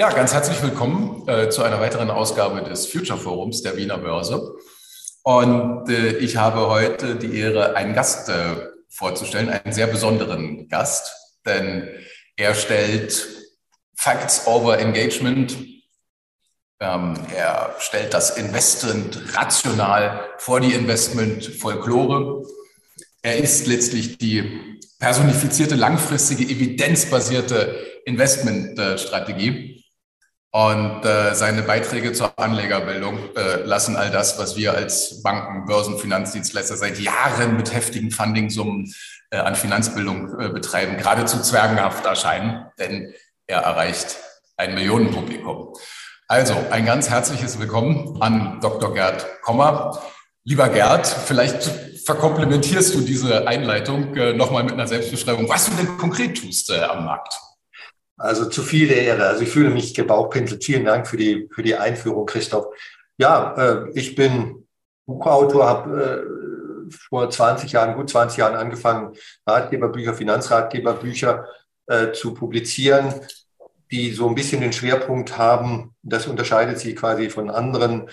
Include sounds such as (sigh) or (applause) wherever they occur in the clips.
Ja, ganz herzlich willkommen äh, zu einer weiteren Ausgabe des Future Forums der Wiener Börse. Und äh, ich habe heute die Ehre, einen Gast äh, vorzustellen, einen sehr besonderen Gast, denn er stellt Facts over Engagement. Ähm, er stellt das Investment rational vor die Investment Folklore. Er ist letztlich die personifizierte, langfristige, evidenzbasierte Investmentstrategie. Und äh, seine Beiträge zur Anlegerbildung äh, lassen all das, was wir als Banken, Börsen, Finanzdienstleister seit Jahren mit heftigen Fundingsummen äh, an Finanzbildung äh, betreiben, geradezu zwergenhaft erscheinen, denn er erreicht ein Millionenpublikum. Also ein ganz herzliches Willkommen an Dr. Gerd Kommer. Lieber Gerd, vielleicht verkomplementierst du diese Einleitung äh, nochmal mit einer Selbstbeschreibung, was du denn konkret tust äh, am Markt. Also zu viel Ehre. Also ich fühle mich gebauchpinselt. Vielen Dank für die, für die Einführung, Christoph. Ja, äh, ich bin Buchautor, habe äh, vor 20 Jahren, gut 20 Jahren angefangen, Ratgeberbücher, Finanzratgeberbücher äh, zu publizieren, die so ein bisschen den Schwerpunkt haben. Das unterscheidet sich quasi von anderen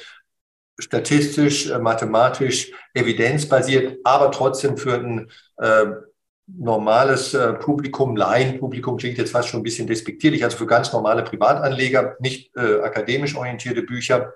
statistisch, äh, mathematisch, evidenzbasiert, aber trotzdem für ein äh, normales äh, Publikum, Laienpublikum klingt jetzt fast schon ein bisschen despektierlich, also für ganz normale Privatanleger, nicht äh, akademisch orientierte Bücher.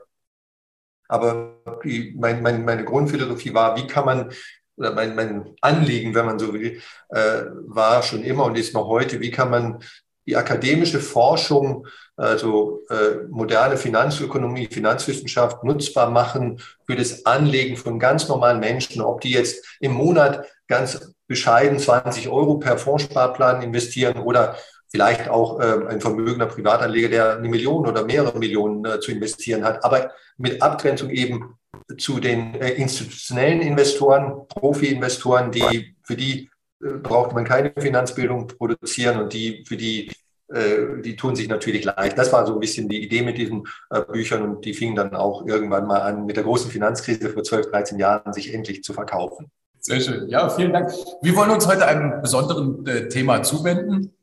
Aber die, mein, mein, meine Grundphilosophie war, wie kann man, oder mein, mein Anliegen, wenn man so will, äh, war schon immer und ist noch heute, wie kann man die akademische Forschung, also äh, moderne Finanzökonomie, Finanzwissenschaft nutzbar machen für das Anlegen von ganz normalen Menschen, ob die jetzt im Monat ganz bescheiden 20 Euro per Fondssparplan investieren oder vielleicht auch äh, ein vermögender Privatanleger, der eine Million oder mehrere Millionen äh, zu investieren hat, aber mit Abgrenzung eben zu den äh, institutionellen Investoren, Profi-Investoren, die für die äh, braucht man keine Finanzbildung produzieren und die für die äh, die tun sich natürlich leicht. Das war so ein bisschen die Idee mit diesen äh, Büchern und die fingen dann auch irgendwann mal an, mit der großen Finanzkrise vor 12, 13 Jahren sich endlich zu verkaufen. Sehr schön. Ja, vielen Dank. Wir wollen uns heute einem besonderen äh, Thema zuwenden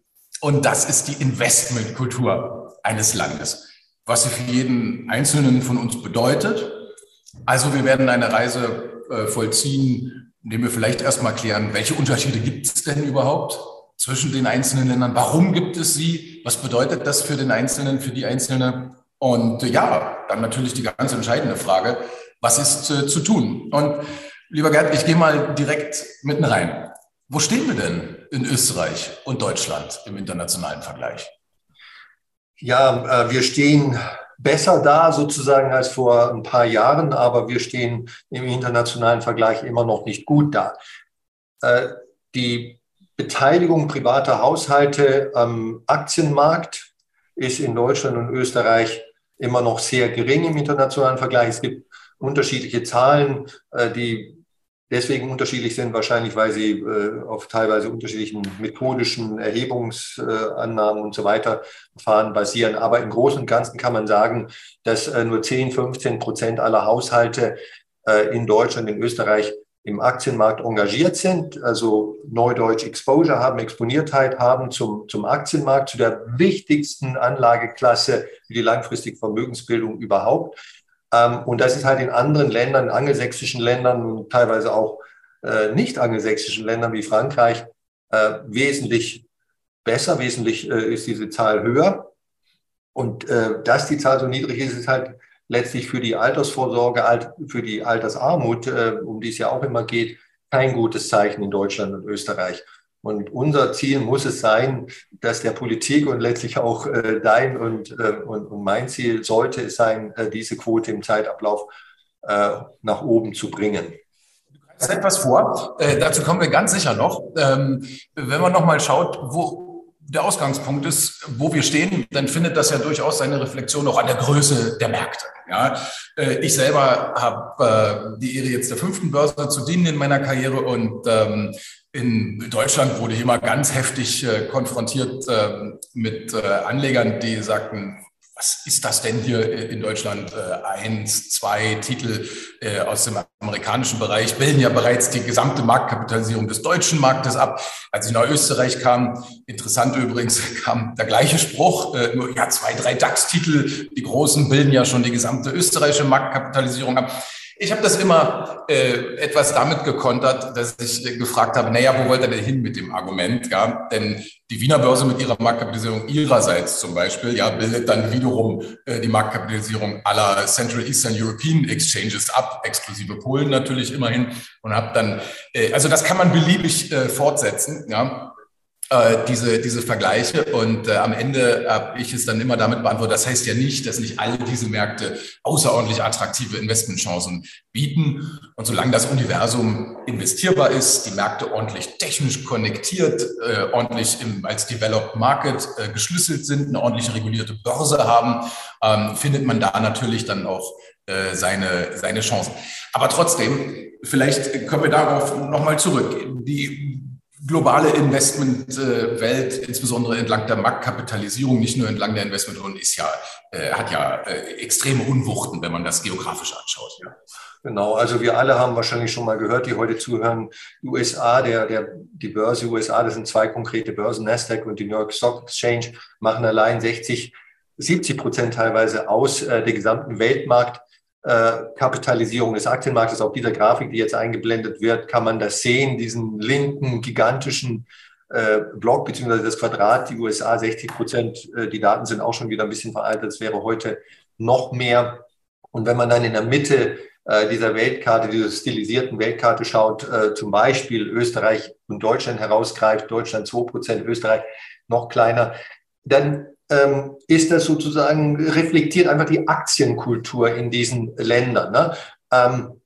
und das ist die Investmentkultur eines Landes. Was sie für jeden Einzelnen von uns bedeutet. Also wir werden eine Reise äh, vollziehen, indem wir vielleicht erstmal klären, welche Unterschiede gibt es denn überhaupt zwischen den einzelnen Ländern? Warum gibt es sie? Was bedeutet das für den Einzelnen, für die Einzelne? Und äh, ja, dann natürlich die ganz entscheidende Frage, was ist äh, zu tun? Und Lieber Gerd, ich gehe mal direkt mitten rein. Wo stehen wir denn in Österreich und Deutschland im internationalen Vergleich? Ja, äh, wir stehen besser da sozusagen als vor ein paar Jahren, aber wir stehen im internationalen Vergleich immer noch nicht gut da. Äh, die Beteiligung privater Haushalte am Aktienmarkt ist in Deutschland und Österreich immer noch sehr gering im internationalen Vergleich. Es gibt unterschiedliche Zahlen, äh, die deswegen unterschiedlich sind, wahrscheinlich weil sie äh, auf teilweise unterschiedlichen methodischen Erhebungsannahmen und so weiter Verfahren basieren. Aber im Großen und Ganzen kann man sagen, dass äh, nur 10, 15 Prozent aller Haushalte äh, in Deutschland, in Österreich im Aktienmarkt engagiert sind, also Neudeutsch Exposure haben, Exponiertheit haben zum, zum Aktienmarkt, zu der wichtigsten Anlageklasse für die langfristige Vermögensbildung überhaupt. Ähm, und das ist halt in anderen Ländern, angelsächsischen Ländern und teilweise auch äh, nicht angelsächsischen Ländern wie Frankreich äh, wesentlich besser, wesentlich äh, ist diese Zahl höher. Und dass die Zahl so niedrig ist, ist halt letztlich für die Altersvorsorge, für die Altersarmut, um die es ja auch immer geht, kein gutes Zeichen in Deutschland und Österreich. Und unser Ziel muss es sein, dass der Politik und letztlich auch äh, dein und, äh, und, und, mein Ziel sollte es sein, äh, diese Quote im Zeitablauf äh, nach oben zu bringen. Du hast etwas vor, äh, dazu kommen wir ganz sicher noch. Ähm, wenn man nochmal schaut, wo der Ausgangspunkt ist, wo wir stehen, dann findet das ja durchaus seine Reflexion auch an der Größe der Märkte. Ja, äh, ich selber habe die Ehre, jetzt der fünften Börse zu dienen in meiner Karriere und ähm, in Deutschland wurde ich immer ganz heftig äh, konfrontiert äh, mit äh, Anlegern, die sagten, was ist das denn hier in Deutschland? Äh, eins, zwei Titel äh, aus dem amerikanischen Bereich bilden ja bereits die gesamte Marktkapitalisierung des deutschen Marktes ab. Als ich nach Österreich kam, interessant übrigens, (laughs) kam der gleiche Spruch, äh, nur ja, zwei, drei DAX-Titel, die großen bilden ja schon die gesamte österreichische Marktkapitalisierung ab. Ich habe das immer äh, etwas damit gekontert, dass ich äh, gefragt habe, naja, wo wollt ihr denn hin mit dem Argument? Ja? Denn die Wiener Börse mit ihrer Marktkapitalisierung ihrerseits zum Beispiel, ja, bildet dann wiederum äh, die Marktkapitalisierung aller Central Eastern European Exchanges ab, exklusive Polen natürlich immerhin. Und habe dann, äh, also das kann man beliebig äh, fortsetzen. Ja? Äh, diese, diese Vergleiche. Und äh, am Ende habe ich es dann immer damit beantwortet, das heißt ja nicht, dass nicht alle diese Märkte außerordentlich attraktive Investmentchancen bieten. Und solange das Universum investierbar ist, die Märkte ordentlich technisch konnektiert, äh, ordentlich im, als Developed Market äh, geschlüsselt sind, eine ordentlich regulierte Börse haben, ähm, findet man da natürlich dann auch äh, seine, seine Chancen. Aber trotzdem, vielleicht kommen wir darauf nochmal zurück. Die globale Investmentwelt, insbesondere entlang der Marktkapitalisierung, nicht nur entlang der Investmentrunden, ist ja, äh, hat ja äh, extreme Unwuchten, wenn man das geografisch anschaut. Ja. Genau, also wir alle haben wahrscheinlich schon mal gehört, die heute zuhören, USA, der, der, die Börse USA, das sind zwei konkrete Börsen, Nasdaq und die New York Stock Exchange, machen allein 60, 70 Prozent teilweise aus äh, der gesamten Weltmarkt. Äh, Kapitalisierung des Aktienmarktes. Auf dieser Grafik, die jetzt eingeblendet wird, kann man das sehen, diesen linken, gigantischen äh, Block beziehungsweise das Quadrat, die USA 60 Prozent. Äh, die Daten sind auch schon wieder ein bisschen veraltet. Es wäre heute noch mehr. Und wenn man dann in der Mitte äh, dieser Weltkarte, dieser stilisierten Weltkarte schaut, zum Beispiel Österreich und Deutschland herausgreift, Deutschland 2 Prozent, Österreich noch kleiner, dann ähm, ist das sozusagen, reflektiert einfach die Aktienkultur in diesen Ländern. Ne? Ähm,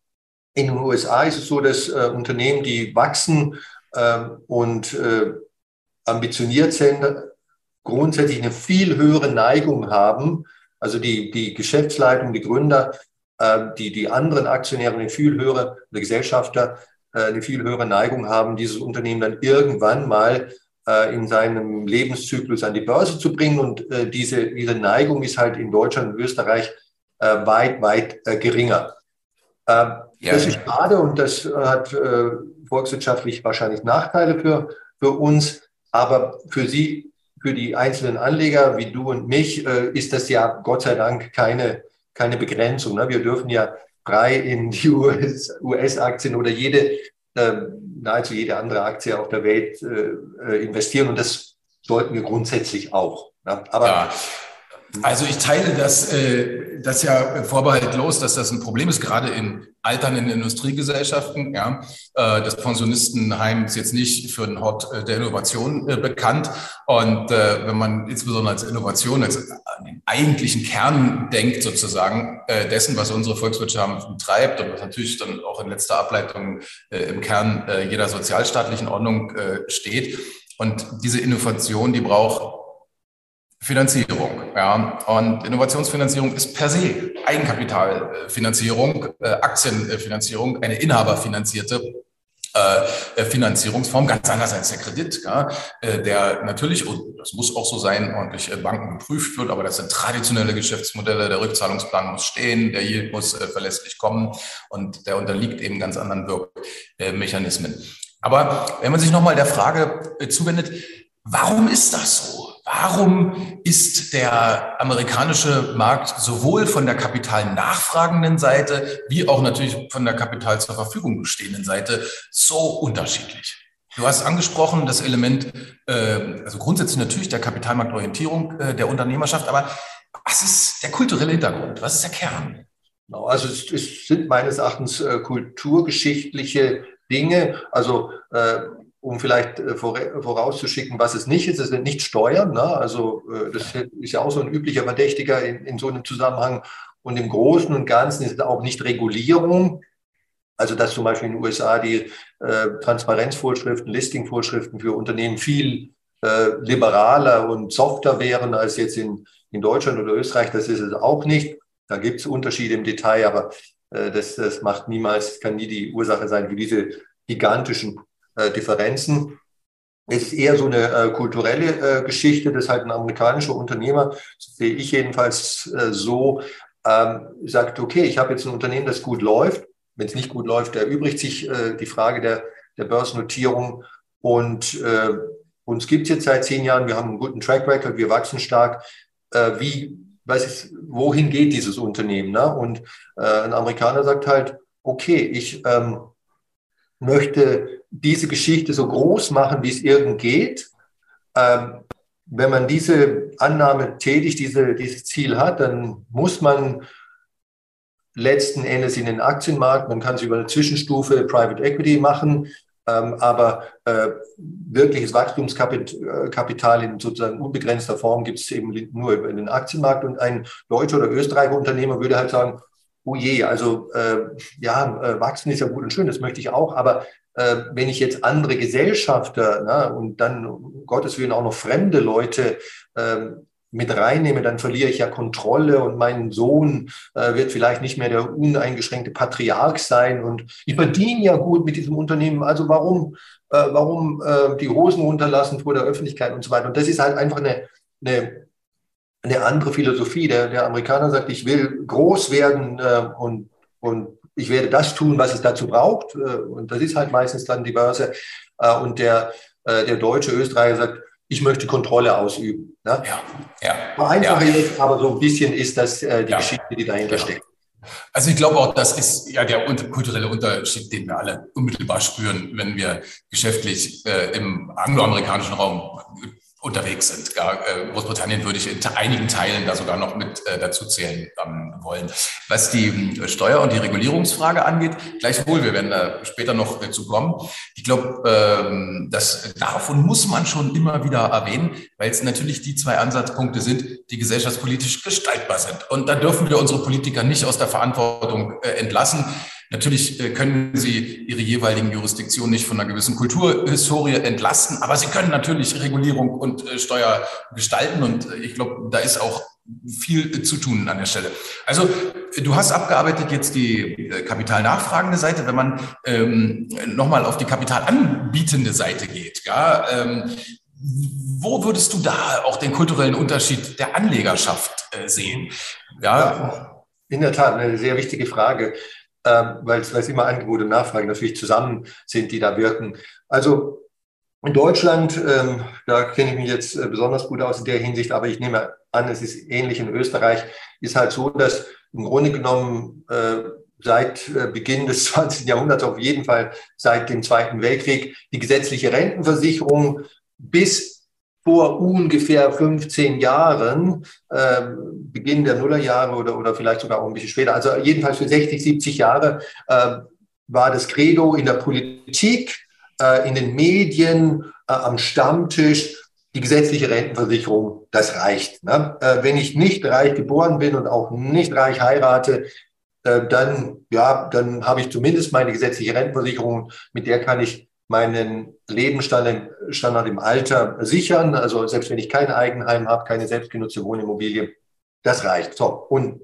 in den USA ist es so, dass äh, Unternehmen, die wachsen äh, und äh, ambitioniert sind, grundsätzlich eine viel höhere Neigung haben, also die, die Geschäftsleitung, die Gründer, äh, die, die anderen Aktionäre eine viel höhere, der Gesellschafter, äh, eine viel höhere Neigung haben, dieses Unternehmen dann irgendwann mal in seinem Lebenszyklus an die Börse zu bringen. Und äh, diese, diese Neigung ist halt in Deutschland und Österreich äh, weit, weit geringer. Ähm, ja. Das ist schade und das hat volkswirtschaftlich wahrscheinlich Nachteile für, für uns. Aber für Sie, für die einzelnen Anleger wie du und mich, ist das ja Gott sei Dank keine, keine Begrenzung. Ne? Wir dürfen ja frei in die US-Aktien oder jede nahezu jede andere Aktie auf der Welt äh, äh, investieren und das sollten wir grundsätzlich auch. Aber ja. Also ich teile das, äh, das ja vorbehaltlos, dass das ein Problem ist, gerade in alternden Industriegesellschaften. Ja. Äh, das Pensionistenheim ist jetzt nicht für den Hort äh, der Innovation äh, bekannt. Und wenn man insbesondere als Innovation, als den eigentlichen Kern denkt sozusagen dessen, was unsere Volkswirtschaft treibt und was natürlich dann auch in letzter Ableitung im Kern jeder sozialstaatlichen Ordnung steht. Und diese Innovation, die braucht Finanzierung. Ja. Und Innovationsfinanzierung ist per se Eigenkapitalfinanzierung, äh, Aktienfinanzierung, eine inhaberfinanzierte äh, Finanzierungsform, ganz anders als der Kredit, ja, äh, der natürlich, und das muss auch so sein, ordentlich äh, Banken geprüft wird, aber das sind traditionelle Geschäftsmodelle, der Rückzahlungsplan muss stehen, der Yield muss äh, verlässlich kommen und der unterliegt eben ganz anderen Wirkmechanismen. Aber wenn man sich nochmal der Frage äh, zuwendet, warum ist das so? Warum ist der amerikanische Markt sowohl von der kapitalnachfragenden Seite wie auch natürlich von der Kapital zur Verfügung stehenden Seite so unterschiedlich? Du hast angesprochen das Element, äh, also grundsätzlich natürlich der Kapitalmarktorientierung äh, der Unternehmerschaft, aber was ist der kulturelle Hintergrund? Was ist der Kern? Genau, also es, es sind meines Erachtens äh, kulturgeschichtliche Dinge. Also äh, um vielleicht äh, vorauszuschicken, was es nicht ist. Es sind nicht Steuern. Ne? Also äh, das ist ja auch so ein üblicher Verdächtiger in, in so einem Zusammenhang. Und im Großen und Ganzen ist es auch nicht Regulierung. Also dass zum Beispiel in den USA die äh, Transparenzvorschriften, Listingvorschriften für Unternehmen viel äh, liberaler und softer wären als jetzt in, in Deutschland oder Österreich. Das ist es auch nicht. Da gibt es Unterschiede im Detail, aber äh, das, das macht niemals, kann nie die Ursache sein für diese gigantischen äh, Differenzen. Es ist eher so eine äh, kulturelle äh, Geschichte, dass halt ein amerikanischer Unternehmer, sehe ich jedenfalls äh, so, ähm, sagt, okay, ich habe jetzt ein Unternehmen, das gut läuft. Wenn es nicht gut läuft, erübrigt sich äh, die Frage der, der Börsennotierung. Und uns gibt es jetzt seit zehn Jahren, wir haben einen guten Track Record, wir wachsen stark. Wie, was ist, wohin geht dieses Unternehmen? Ne? Und ein Amerikaner sagt halt, okay, ich ähm, möchte diese Geschichte so groß machen, wie es irgend geht. Ähm, wenn man diese Annahme tätigt, diese, dieses Ziel hat, dann muss man letzten Endes in den Aktienmarkt, man kann es über eine Zwischenstufe Private Equity machen, ähm, aber äh, wirkliches Wachstumskapital in sozusagen unbegrenzter Form gibt es eben nur über den Aktienmarkt und ein deutscher oder österreichischer Unternehmer würde halt sagen, oh je, also äh, ja, äh, wachsen ist ja gut und schön, das möchte ich auch, aber äh, wenn ich jetzt andere Gesellschafter ne, und dann, um Gottes Willen, auch noch fremde Leute äh, mit reinnehme, dann verliere ich ja Kontrolle und mein Sohn äh, wird vielleicht nicht mehr der uneingeschränkte Patriarch sein und ich verdiene ja gut mit diesem Unternehmen. Also warum, äh, warum äh, die Hosen runterlassen vor der Öffentlichkeit und so weiter. Und das ist halt einfach eine, eine eine andere Philosophie. Der, der Amerikaner sagt, ich will groß werden äh, und, und ich werde das tun, was es dazu braucht. Äh, und das ist halt meistens dann die Börse. Äh, und der, äh, der deutsche Österreicher sagt, ich möchte Kontrolle ausüben. Ne? Ja, ja. Vereinfache ja. jetzt, aber so ein bisschen ist das äh, die ja. Geschichte, die dahinter ja. steckt. Also ich glaube auch, das ist ja der kulturelle Unterschied, den wir alle unmittelbar spüren, wenn wir geschäftlich äh, im angloamerikanischen Raum unterwegs sind. Äh, Großbritannien würde ich in einigen Teilen da sogar noch mit äh, dazu zählen ähm, wollen. Was die äh, Steuer- und die Regulierungsfrage angeht, gleichwohl, wir werden da später noch dazu kommen. Ich glaube, ähm, das, davon muss man schon immer wieder erwähnen, weil es natürlich die zwei Ansatzpunkte sind, die gesellschaftspolitisch gestaltbar sind. Und da dürfen wir unsere Politiker nicht aus der Verantwortung äh, entlassen. Natürlich äh, können Sie Ihre jeweiligen Jurisdiktionen nicht von einer gewissen Kulturhistorie entlasten, aber Sie können natürlich Regulierung und äh, Steuer gestalten und äh, ich glaube, da ist auch viel zu tun an der Stelle. Also du hast abgearbeitet jetzt die kapitalnachfragende Seite. Wenn man ähm, nochmal auf die kapitalanbietende Seite geht, ja, ähm, wo würdest du da auch den kulturellen Unterschied der Anlegerschaft äh, sehen? Ja. ja, in der Tat eine sehr wichtige Frage ähm, weil es immer Angebot und Nachfrage natürlich zusammen sind, die da wirken. Also in Deutschland, ähm, da kenne ich mich jetzt äh, besonders gut aus in der Hinsicht, aber ich nehme an, es ist ähnlich in Österreich, ist halt so, dass im Grunde genommen äh, seit äh, Beginn des (laughs) 20. Jahrhunderts, auf jeden Fall seit dem Zweiten Weltkrieg, die gesetzliche Rentenversicherung bis vor ungefähr 15 Jahren, äh, Beginn der Nullerjahre oder, oder vielleicht sogar auch ein bisschen später, also jedenfalls für 60, 70 Jahre, äh, war das Credo in der Politik, äh, in den Medien, äh, am Stammtisch, die gesetzliche Rentenversicherung, das reicht. Ne? Äh, wenn ich nicht reich geboren bin und auch nicht reich heirate, äh, dann, ja, dann habe ich zumindest meine gesetzliche Rentenversicherung, mit der kann ich meinen Lebensstandard im Alter sichern. Also selbst wenn ich kein Eigenheim habe, keine selbstgenutzte Wohnimmobilie, das reicht. So. Und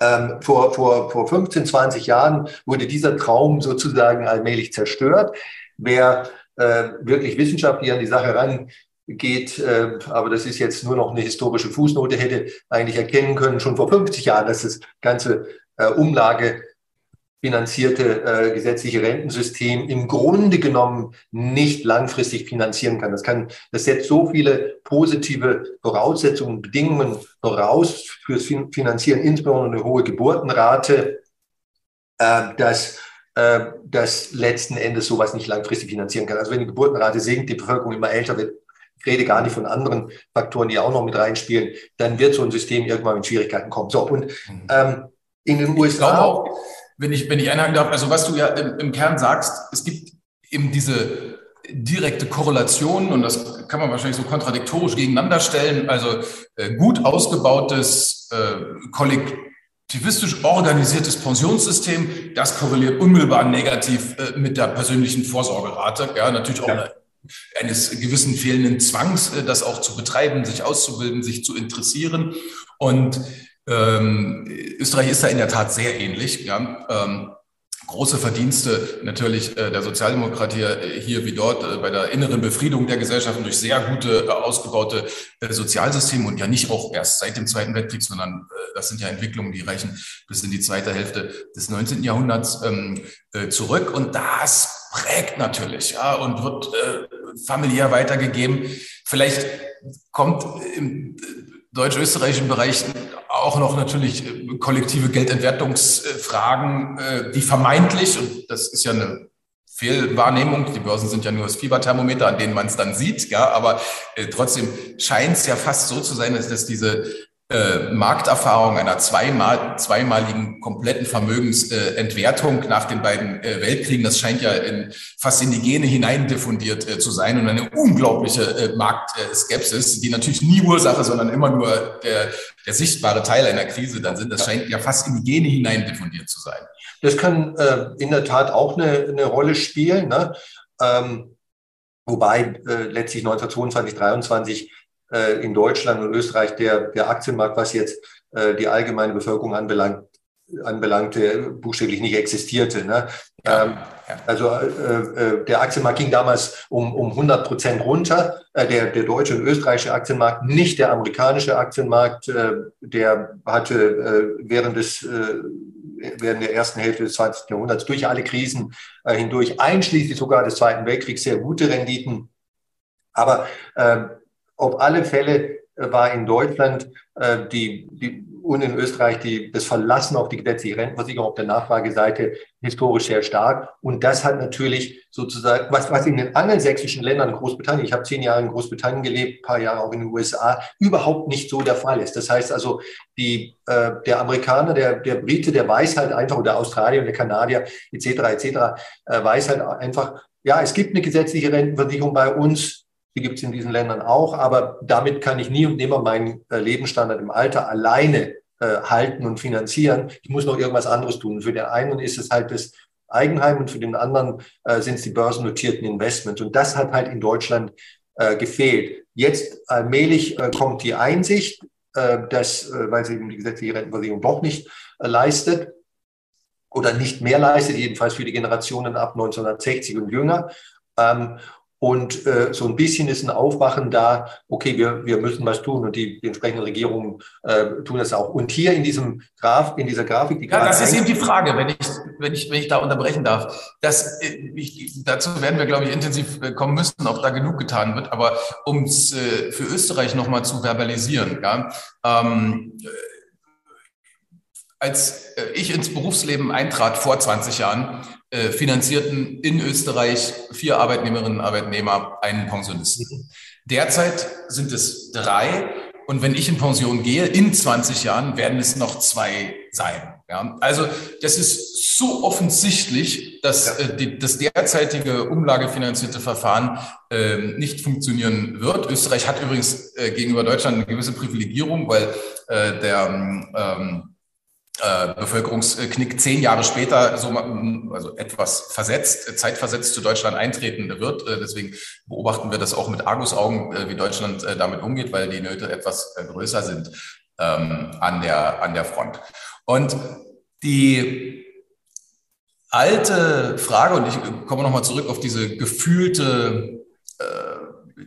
ähm, vor, vor, vor 15, 20 Jahren wurde dieser Traum sozusagen allmählich zerstört. Wer äh, wirklich wissenschaftlich an die Sache rangeht, äh, aber das ist jetzt nur noch eine historische Fußnote, hätte eigentlich erkennen können, schon vor 50 Jahren, dass das ganze äh, Umlage finanzierte äh, gesetzliche Rentensystem im Grunde genommen nicht langfristig finanzieren kann. Das kann, das setzt so viele positive Voraussetzungen, Bedingungen voraus fürs Finanzieren, insbesondere eine hohe Geburtenrate, äh, dass äh, das letzten Endes sowas nicht langfristig finanzieren kann. Also wenn die Geburtenrate sinkt, die Bevölkerung immer älter wird, ich rede gar nicht von anderen Faktoren, die auch noch mit reinspielen, dann wird so ein System irgendwann in Schwierigkeiten kommen. So, und mhm. ähm, in den USA wenn ich, wenn ich einhaken darf, also was du ja im, im Kern sagst, es gibt eben diese direkte Korrelation und das kann man wahrscheinlich so kontradiktorisch gegeneinander stellen. Also äh, gut ausgebautes, äh, kollektivistisch organisiertes Pensionssystem, das korreliert unmittelbar negativ äh, mit der persönlichen Vorsorgerate. Ja, natürlich auch ja. Eine, eines gewissen fehlenden Zwangs, äh, das auch zu betreiben, sich auszubilden, sich zu interessieren. Und ähm, Österreich ist da in der Tat sehr ähnlich. Ja. Ähm, große Verdienste natürlich äh, der Sozialdemokratie äh, hier wie dort äh, bei der inneren Befriedung der Gesellschaften durch sehr gute, ausgebaute Sozialsysteme und ja nicht auch erst seit dem Zweiten Weltkrieg, sondern das sind ja Entwicklungen, die reichen bis in die zweite Hälfte des 19. Jahrhunderts ähm, zurück. Und das prägt natürlich ja, und wird familiär weitergegeben. Vielleicht kommt im deutsch-österreichischen Bereich auch noch natürlich äh, kollektive Geldentwertungsfragen, äh, die vermeintlich, und das ist ja eine Fehlwahrnehmung, die Börsen sind ja nur das Fieberthermometer, an denen man es dann sieht, ja, aber äh, trotzdem scheint es ja fast so zu sein, dass, dass diese äh, Markterfahrung einer zweimal, zweimaligen kompletten Vermögensentwertung äh, nach den beiden äh, Weltkriegen, das scheint ja in, fast in die Gene hineindiffundiert äh, zu sein und eine unglaubliche äh, Marktskepsis, die natürlich nie Ursache, sondern immer nur der, der sichtbare Teil einer Krise dann sind. Das scheint ja fast in die Gene hineindiffundiert zu sein. Das kann äh, in der Tat auch eine, eine Rolle spielen. Ne? Ähm, wobei letztlich 1922, 23 äh, in Deutschland und Österreich der, der Aktienmarkt, was jetzt äh, die allgemeine Bevölkerung anbelangt, anbelangte, buchstäblich nicht existierte. Ne? Ähm. Also äh, äh, der Aktienmarkt ging damals um, um 100 Prozent runter, äh, der, der deutsche und österreichische Aktienmarkt, nicht der amerikanische Aktienmarkt, äh, der hatte äh, während des äh, während der ersten Hälfte des 20. Jahrhunderts durch alle Krisen hindurch, einschließlich sogar des Zweiten Weltkriegs, sehr gute Renditen. Aber äh, auf alle Fälle äh, war in Deutschland äh, die, die und in Österreich die, das Verlassen auf die gesetzliche Rentenversicherung auf der Nachfrageseite historisch sehr stark. Und das hat natürlich sozusagen, was, was in den angelsächsischen Ländern, Großbritannien, ich habe zehn Jahre in Großbritannien gelebt, paar Jahre auch in den USA, überhaupt nicht so der Fall ist. Das heißt also, die, äh, der Amerikaner, der, der Brite, der weiß halt einfach, oder Australier, der Kanadier etc. etc. Äh, weiß halt einfach, ja, es gibt eine gesetzliche Rentenversicherung bei uns, die gibt es in diesen Ländern auch, aber damit kann ich nie und nimmer meinen äh, Lebensstandard im Alter alleine äh, halten und finanzieren. Ich muss noch irgendwas anderes tun. Für den einen ist es halt das Eigenheim und für den anderen äh, sind es die börsennotierten Investments. Und das hat halt in Deutschland äh, gefehlt. Jetzt allmählich äh, kommt die Einsicht, dass, weil sie eben die gesetzliche Rentenversicherung doch nicht leistet oder nicht mehr leistet, jedenfalls für die Generationen ab 1960 und jünger. Und äh, so ein bisschen ist ein Aufwachen da, okay, wir, wir müssen was tun und die, die entsprechenden Regierungen äh, tun das auch. Und hier in diesem Graf, in dieser Grafik, die Ja, das ist eben die Frage, wenn ich, wenn ich, wenn ich da unterbrechen darf. Das, äh, ich, dazu werden wir, glaube ich, intensiv äh, kommen müssen, ob da genug getan wird. Aber um es äh, für Österreich nochmal zu verbalisieren, ja, ähm, als äh, ich ins Berufsleben eintrat vor 20 Jahren, äh, finanzierten in Österreich vier Arbeitnehmerinnen und Arbeitnehmer einen Pensionisten. Derzeit sind es drei. Und wenn ich in Pension gehe, in 20 Jahren werden es noch zwei sein. Ja, also das ist so offensichtlich, dass äh, die, das derzeitige umlagefinanzierte Verfahren äh, nicht funktionieren wird. Österreich hat übrigens äh, gegenüber Deutschland eine gewisse Privilegierung, weil äh, der ähm, äh, Bevölkerungsknick zehn Jahre später, so, also etwas versetzt, zeitversetzt zu Deutschland eintreten wird. Äh, deswegen beobachten wir das auch mit Argusaugen, äh, wie Deutschland damit umgeht, weil die Nöte etwas größer sind ähm, an, der, an der Front. Und die alte Frage, und ich komme nochmal zurück auf diese gefühlte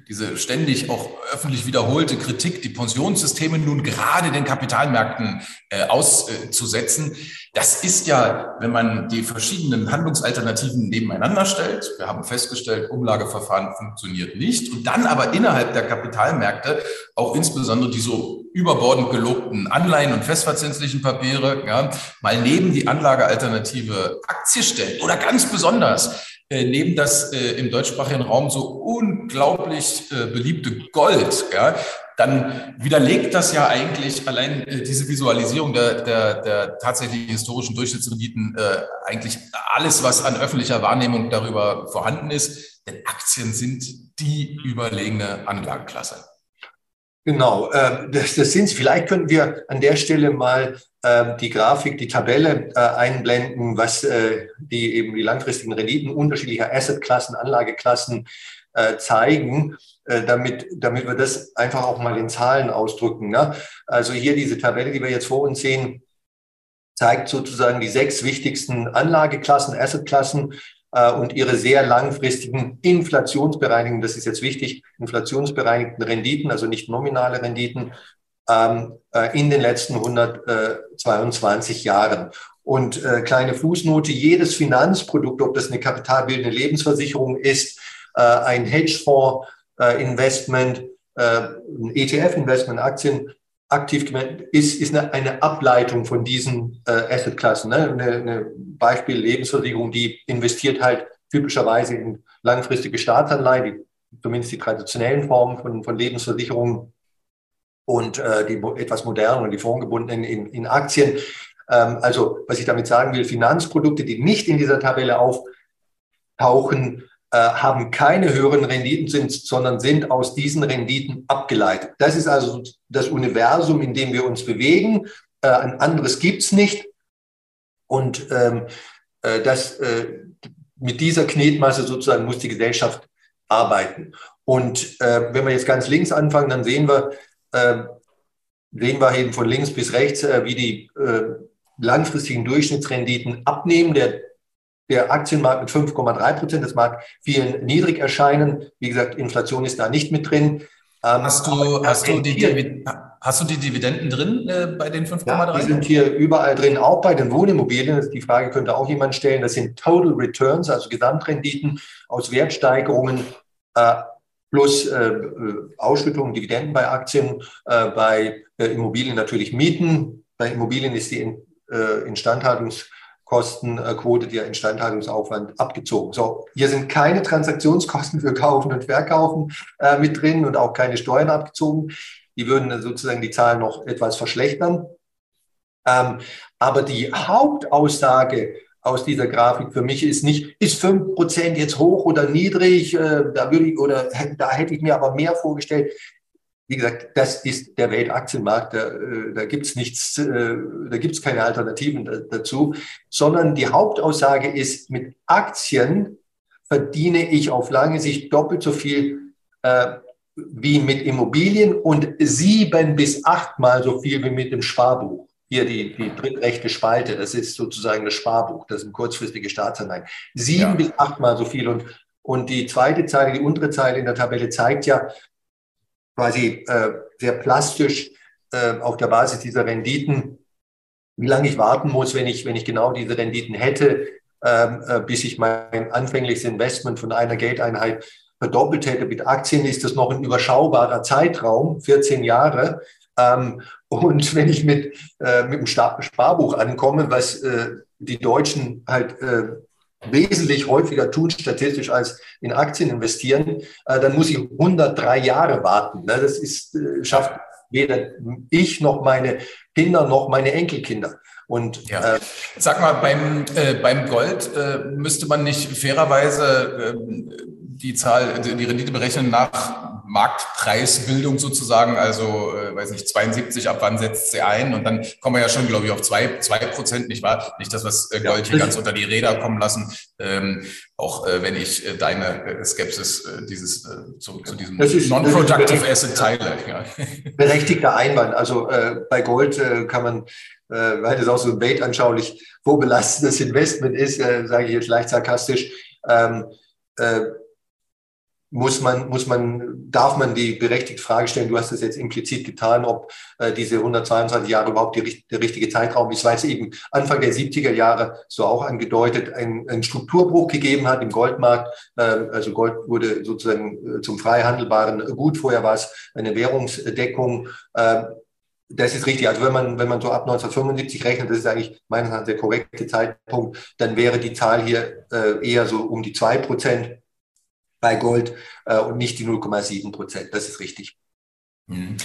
diese ständig auch öffentlich wiederholte Kritik, die Pensionssysteme nun gerade den Kapitalmärkten äh, auszusetzen, das ist ja, wenn man die verschiedenen Handlungsalternativen nebeneinander stellt, wir haben festgestellt, Umlageverfahren funktioniert nicht, und dann aber innerhalb der Kapitalmärkte auch insbesondere die so überbordend gelobten Anleihen und festverzinslichen Papiere ja, mal neben die Anlagealternative Aktie stellen oder ganz besonders äh, neben das äh, im deutschsprachigen Raum so unglaublich äh, beliebte Gold, ja, dann widerlegt das ja eigentlich allein äh, diese Visualisierung der, der, der tatsächlich historischen Durchschnittsrenditen äh, eigentlich alles, was an öffentlicher Wahrnehmung darüber vorhanden ist. Denn Aktien sind die überlegene Anlageklasse. Genau, äh, das, das sind Vielleicht können wir an der Stelle mal äh, die Grafik, die Tabelle äh, einblenden, was äh, die eben die langfristigen Renditen unterschiedlicher Assetklassen, Anlageklassen äh, zeigen, äh, damit, damit wir das einfach auch mal in Zahlen ausdrücken. Ne? Also hier diese Tabelle, die wir jetzt vor uns sehen, zeigt sozusagen die sechs wichtigsten Anlageklassen, Assetklassen und ihre sehr langfristigen inflationsbereinigten, das ist jetzt wichtig, inflationsbereinigten Renditen, also nicht nominale Renditen, ähm, äh, in den letzten 122 Jahren. Und äh, kleine Fußnote, jedes Finanzprodukt, ob das eine kapitalbildende Lebensversicherung ist, äh, ein Hedgefonds, äh, Investment, äh, ein ETF-Investment, Aktien, aktiv gemeint ist, ist eine, eine Ableitung von diesen äh, Assetklassen. Ne? Eine, eine Beispiel Lebensversicherung, die investiert halt typischerweise in langfristige Staatsanleihen, die, zumindest die traditionellen Formen von, von Lebensversicherungen und äh, die etwas modernen und die fondgebundenen in, in Aktien. Ähm, also was ich damit sagen will, Finanzprodukte, die nicht in dieser Tabelle auftauchen, haben keine höheren Renditen, sind, sondern sind aus diesen Renditen abgeleitet. Das ist also das Universum, in dem wir uns bewegen. Äh, ein anderes gibt's nicht. Und ähm, äh, das, äh, mit dieser Knetmasse sozusagen muss die Gesellschaft arbeiten. Und äh, wenn wir jetzt ganz links anfangen, dann sehen wir, äh, sehen wir eben von links bis rechts, äh, wie die äh, langfristigen Durchschnittsrenditen abnehmen. Der der Aktienmarkt mit 5,3 Prozent. Das mag vielen niedrig erscheinen. Wie gesagt, Inflation ist da nicht mit drin. Ähm, hast, du, hast, du die, hast du die Dividenden drin äh, bei den 5,3? Ja, die sind hier überall drin, auch bei den Wohnimmobilien. Die Frage könnte auch jemand stellen. Das sind Total Returns, also Gesamtrenditen aus Wertsteigerungen äh, plus äh, äh Ausschüttungen, Dividenden bei Aktien, äh, bei äh, Immobilien natürlich Mieten. Bei Immobilien ist die in, Instandhaltungs- Kostenquote, der Instandhaltungsaufwand abgezogen. So, hier sind keine Transaktionskosten für Kaufen und Verkaufen äh, mit drin und auch keine Steuern abgezogen. Die würden sozusagen die Zahlen noch etwas verschlechtern. Ähm, aber die Hauptaussage aus dieser Grafik für mich ist nicht, ist fünf Prozent jetzt hoch oder niedrig, äh, da würde ich, oder da hätte ich mir aber mehr vorgestellt wie gesagt, das ist der Weltaktienmarkt, da, äh, da gibt es nichts, äh, da gibt es keine Alternativen dazu, sondern die Hauptaussage ist, mit Aktien verdiene ich auf lange Sicht doppelt so viel äh, wie mit Immobilien und sieben bis achtmal so viel wie mit dem Sparbuch. Hier die, die drittrechte Spalte, das ist sozusagen das Sparbuch, das sind kurzfristige Staatsanleihen. Sieben ja. bis achtmal so viel und und die zweite Zeile, die untere Zeile in der Tabelle zeigt ja, quasi äh, sehr plastisch äh, auf der Basis dieser Renditen, wie lange ich warten muss, wenn ich, wenn ich genau diese Renditen hätte, ähm, äh, bis ich mein anfängliches Investment von einer Geldeinheit verdoppelt hätte. Mit Aktien ist das noch ein überschaubarer Zeitraum, 14 Jahre. Ähm, und wenn ich mit, äh, mit dem Sparbuch ankomme, was äh, die Deutschen halt äh, wesentlich häufiger tun statistisch als in Aktien investieren, äh, dann muss ich 103 Jahre warten. Ne? Das ist, äh, schafft weder ich noch meine Kinder noch meine Enkelkinder. Und ja. äh, sag mal, beim, äh, beim Gold äh, müsste man nicht fairerweise äh, die Zahl, die Rendite berechnen nach Marktpreisbildung sozusagen, also äh, weiß nicht, 72, ab wann setzt sie ein? Und dann kommen wir ja schon, glaube ich, auf zwei, zwei Prozent, nicht wahr? Nicht das, was äh, Gold hier ganz unter die Räder kommen lassen. Ähm, auch äh, wenn ich äh, deine äh, Skepsis äh, dieses äh, zu, zu diesem Non-Productive Asset teile. Ja. (laughs) Berechtigter Einwand. Also äh, bei Gold äh, kann man äh, weil das auch so ein anschaulich, wo belastendes Investment ist, äh, sage ich jetzt leicht sarkastisch. Ähm, äh, muss man, muss man, darf man die berechtigte Frage stellen, du hast das jetzt implizit getan, ob äh, diese 122 Jahre überhaupt die, der richtige Zeitraum ist, weil es eben Anfang der 70er Jahre, so auch angedeutet, einen Strukturbruch gegeben hat im Goldmarkt. Äh, also Gold wurde sozusagen äh, zum frei handelbaren Gut. Vorher war es eine Währungsdeckung. Äh, das ist richtig. Also wenn man, wenn man so ab 1975 rechnet, das ist eigentlich meines Erachtens der korrekte Zeitpunkt, dann wäre die Zahl hier äh, eher so um die zwei Prozent bei Gold äh, und nicht die 0,7 Prozent. Das ist richtig. Mhm.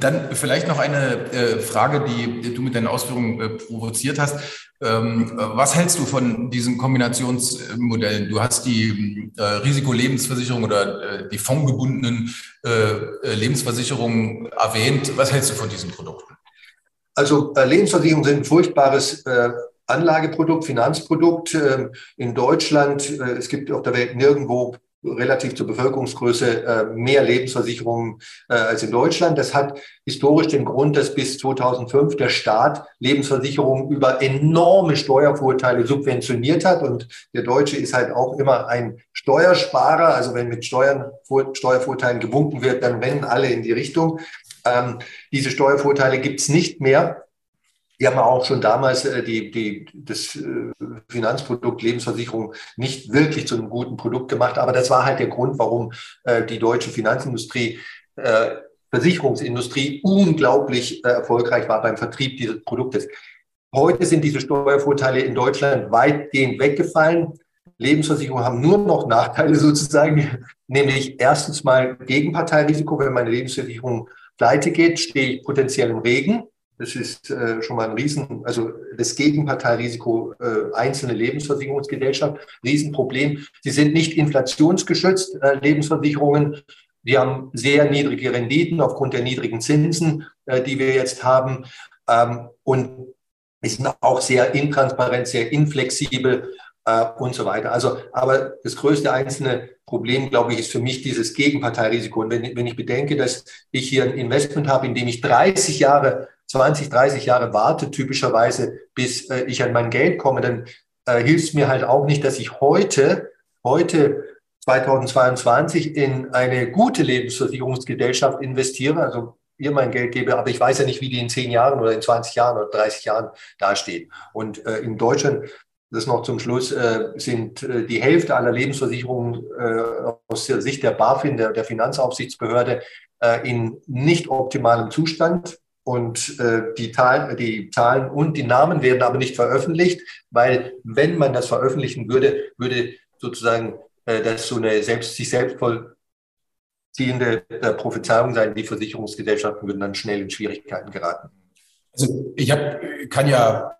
Dann vielleicht noch eine äh, Frage, die du mit deinen Ausführungen äh, provoziert hast. Ähm, was hältst du von diesen Kombinationsmodellen? Du hast die äh, Risikolebensversicherung oder die fondgebundenen Lebensversicherungen erwähnt. Was hältst du von diesen Produkten? Also Lebensversicherungen sind ein furchtbares Anlageprodukt, Finanzprodukt. Ähm, in Deutschland, es gibt auf der Welt nirgendwo relativ zur Bevölkerungsgröße äh, mehr Lebensversicherungen äh, als in Deutschland. Das hat historisch den Grund, dass bis 2005 der Staat Lebensversicherungen über enorme Steuervorteile subventioniert hat. Und der Deutsche ist halt auch immer ein Steuersparer. Also wenn mit Steuern, Steuervorteilen gewunken wird, dann rennen alle in die Richtung. Ähm, diese Steuervorteile gibt es nicht mehr. Die haben auch schon damals äh, die, die, das äh, Finanzprodukt Lebensversicherung nicht wirklich zu einem guten Produkt gemacht. Aber das war halt der Grund, warum äh, die deutsche Finanzindustrie, Versicherungsindustrie unglaublich erfolgreich war beim Vertrieb dieses Produktes. Heute sind diese Steuervorteile in Deutschland weitgehend weggefallen. Lebensversicherungen haben nur noch Nachteile (laughs) sozusagen, nämlich erstens mal Gegenparteirisiko. Wenn meine Lebensversicherung pleite geht, stehe ich potenziell im Regen. Das ist äh, schon mal ein Riesen, also das Gegenparteirisiko äh, einzelne Lebensversicherungsgesellschaft, Riesenproblem. Sie sind nicht inflationsgeschützt, äh, Lebensversicherungen. Die haben sehr niedrige Renditen aufgrund der niedrigen Zinsen, äh, die wir jetzt haben. Ähm, und sind auch sehr intransparent, sehr inflexibel äh, und so weiter. Also, aber das größte einzelne Problem, glaube ich, ist für mich dieses Gegenparteirisiko. Und wenn, wenn ich bedenke, dass ich hier ein Investment habe, in dem ich 30 Jahre 20, 30 Jahre warte, typischerweise, bis äh, ich an mein Geld komme, dann äh, hilft es mir halt auch nicht, dass ich heute, heute 2022 in eine gute Lebensversicherungsgesellschaft investiere, also ihr mein Geld gebe, aber ich weiß ja nicht, wie die in 10 Jahren oder in 20 Jahren oder 30 Jahren dasteht. Und äh, in Deutschland, das noch zum Schluss, äh, sind äh, die Hälfte aller Lebensversicherungen äh, aus der Sicht der BaFin, der, der Finanzaufsichtsbehörde, äh, in nicht optimalem Zustand. Und äh, die, Zahlen, die Zahlen und die Namen werden aber nicht veröffentlicht, weil wenn man das veröffentlichen würde, würde sozusagen äh, das so eine selbst, sich selbst vollziehende äh, Prophezeiung sein. Die Versicherungsgesellschaften würden dann schnell in Schwierigkeiten geraten. Also ich hab, kann ja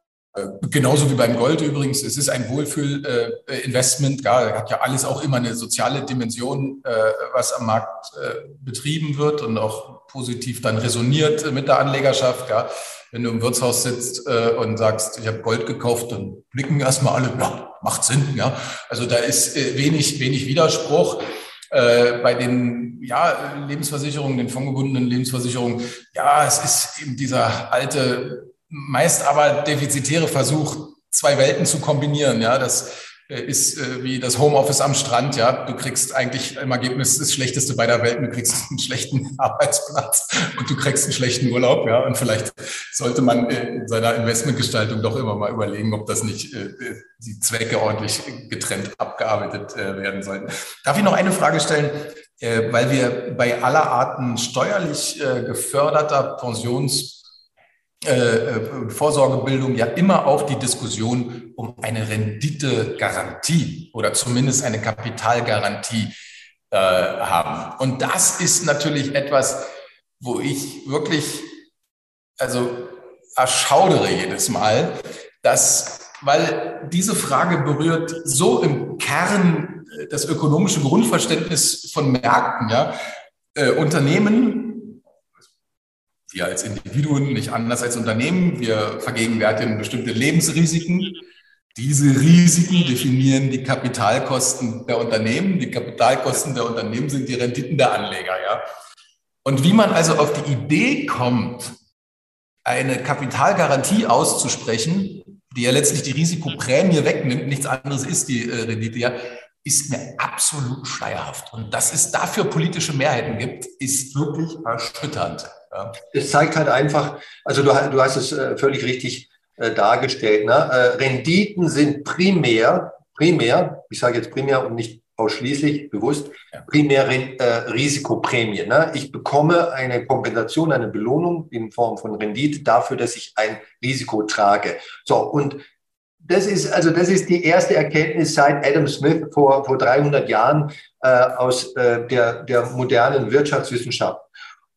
Genauso wie beim Gold übrigens, es ist ein Wohlfühl-Investment, äh, ja, hat ja alles auch immer eine soziale Dimension, äh, was am Markt äh, betrieben wird und auch positiv dann resoniert mit der Anlegerschaft. Ja. Wenn du im Wirtshaus sitzt äh, und sagst, ich habe Gold gekauft, dann blicken erstmal alle, ja, macht Sinn. Ja. Also da ist äh, wenig, wenig Widerspruch. Äh, bei den ja, Lebensversicherungen, den fondgebundenen Lebensversicherungen, ja, es ist eben dieser alte meist aber defizitäre Versuch, zwei Welten zu kombinieren. Ja, das äh, ist äh, wie das Homeoffice am Strand. Ja, du kriegst eigentlich im Ergebnis das Schlechteste bei der Welt. Du kriegst einen schlechten (laughs) Arbeitsplatz und du kriegst einen schlechten Urlaub. Ja, und vielleicht sollte man äh, in seiner Investmentgestaltung doch immer mal überlegen, ob das nicht die Zwecke ordentlich getrennt abgearbeitet werden sollten. Darf ich noch eine Frage stellen? Weil wir bei aller Arten steuerlich geförderter Pensions äh, äh, Vorsorgebildung ja immer auch die Diskussion um eine Renditegarantie oder zumindest eine Kapitalgarantie äh, haben. Und das ist natürlich etwas, wo ich wirklich, also erschaudere jedes Mal, dass, weil diese Frage berührt so im Kern das ökonomische Grundverständnis von Märkten, ja. Äh, Unternehmen wir als Individuen nicht anders als Unternehmen. Wir vergegenwärtigen bestimmte Lebensrisiken. Diese Risiken definieren die Kapitalkosten der Unternehmen. Die Kapitalkosten der Unternehmen sind die Renditen der Anleger. Ja? Und wie man also auf die Idee kommt, eine Kapitalgarantie auszusprechen, die ja letztlich die Risikoprämie wegnimmt, nichts anderes ist die äh, Rendite, ja, ist mir absolut schleierhaft. Und dass es dafür politische Mehrheiten gibt, ist wirklich erschütternd. Ja. Das zeigt halt einfach, also du, du hast es äh, völlig richtig äh, dargestellt. Ne? Äh, Renditen sind primär, primär, ich sage jetzt primär und nicht ausschließlich bewusst, primär äh, Risikoprämie. Ne? Ich bekomme eine Kompensation, eine Belohnung in Form von Rendite dafür, dass ich ein Risiko trage. So, und das ist, also das ist die erste Erkenntnis seit Adam Smith vor, vor 300 Jahren äh, aus äh, der, der modernen Wirtschaftswissenschaft.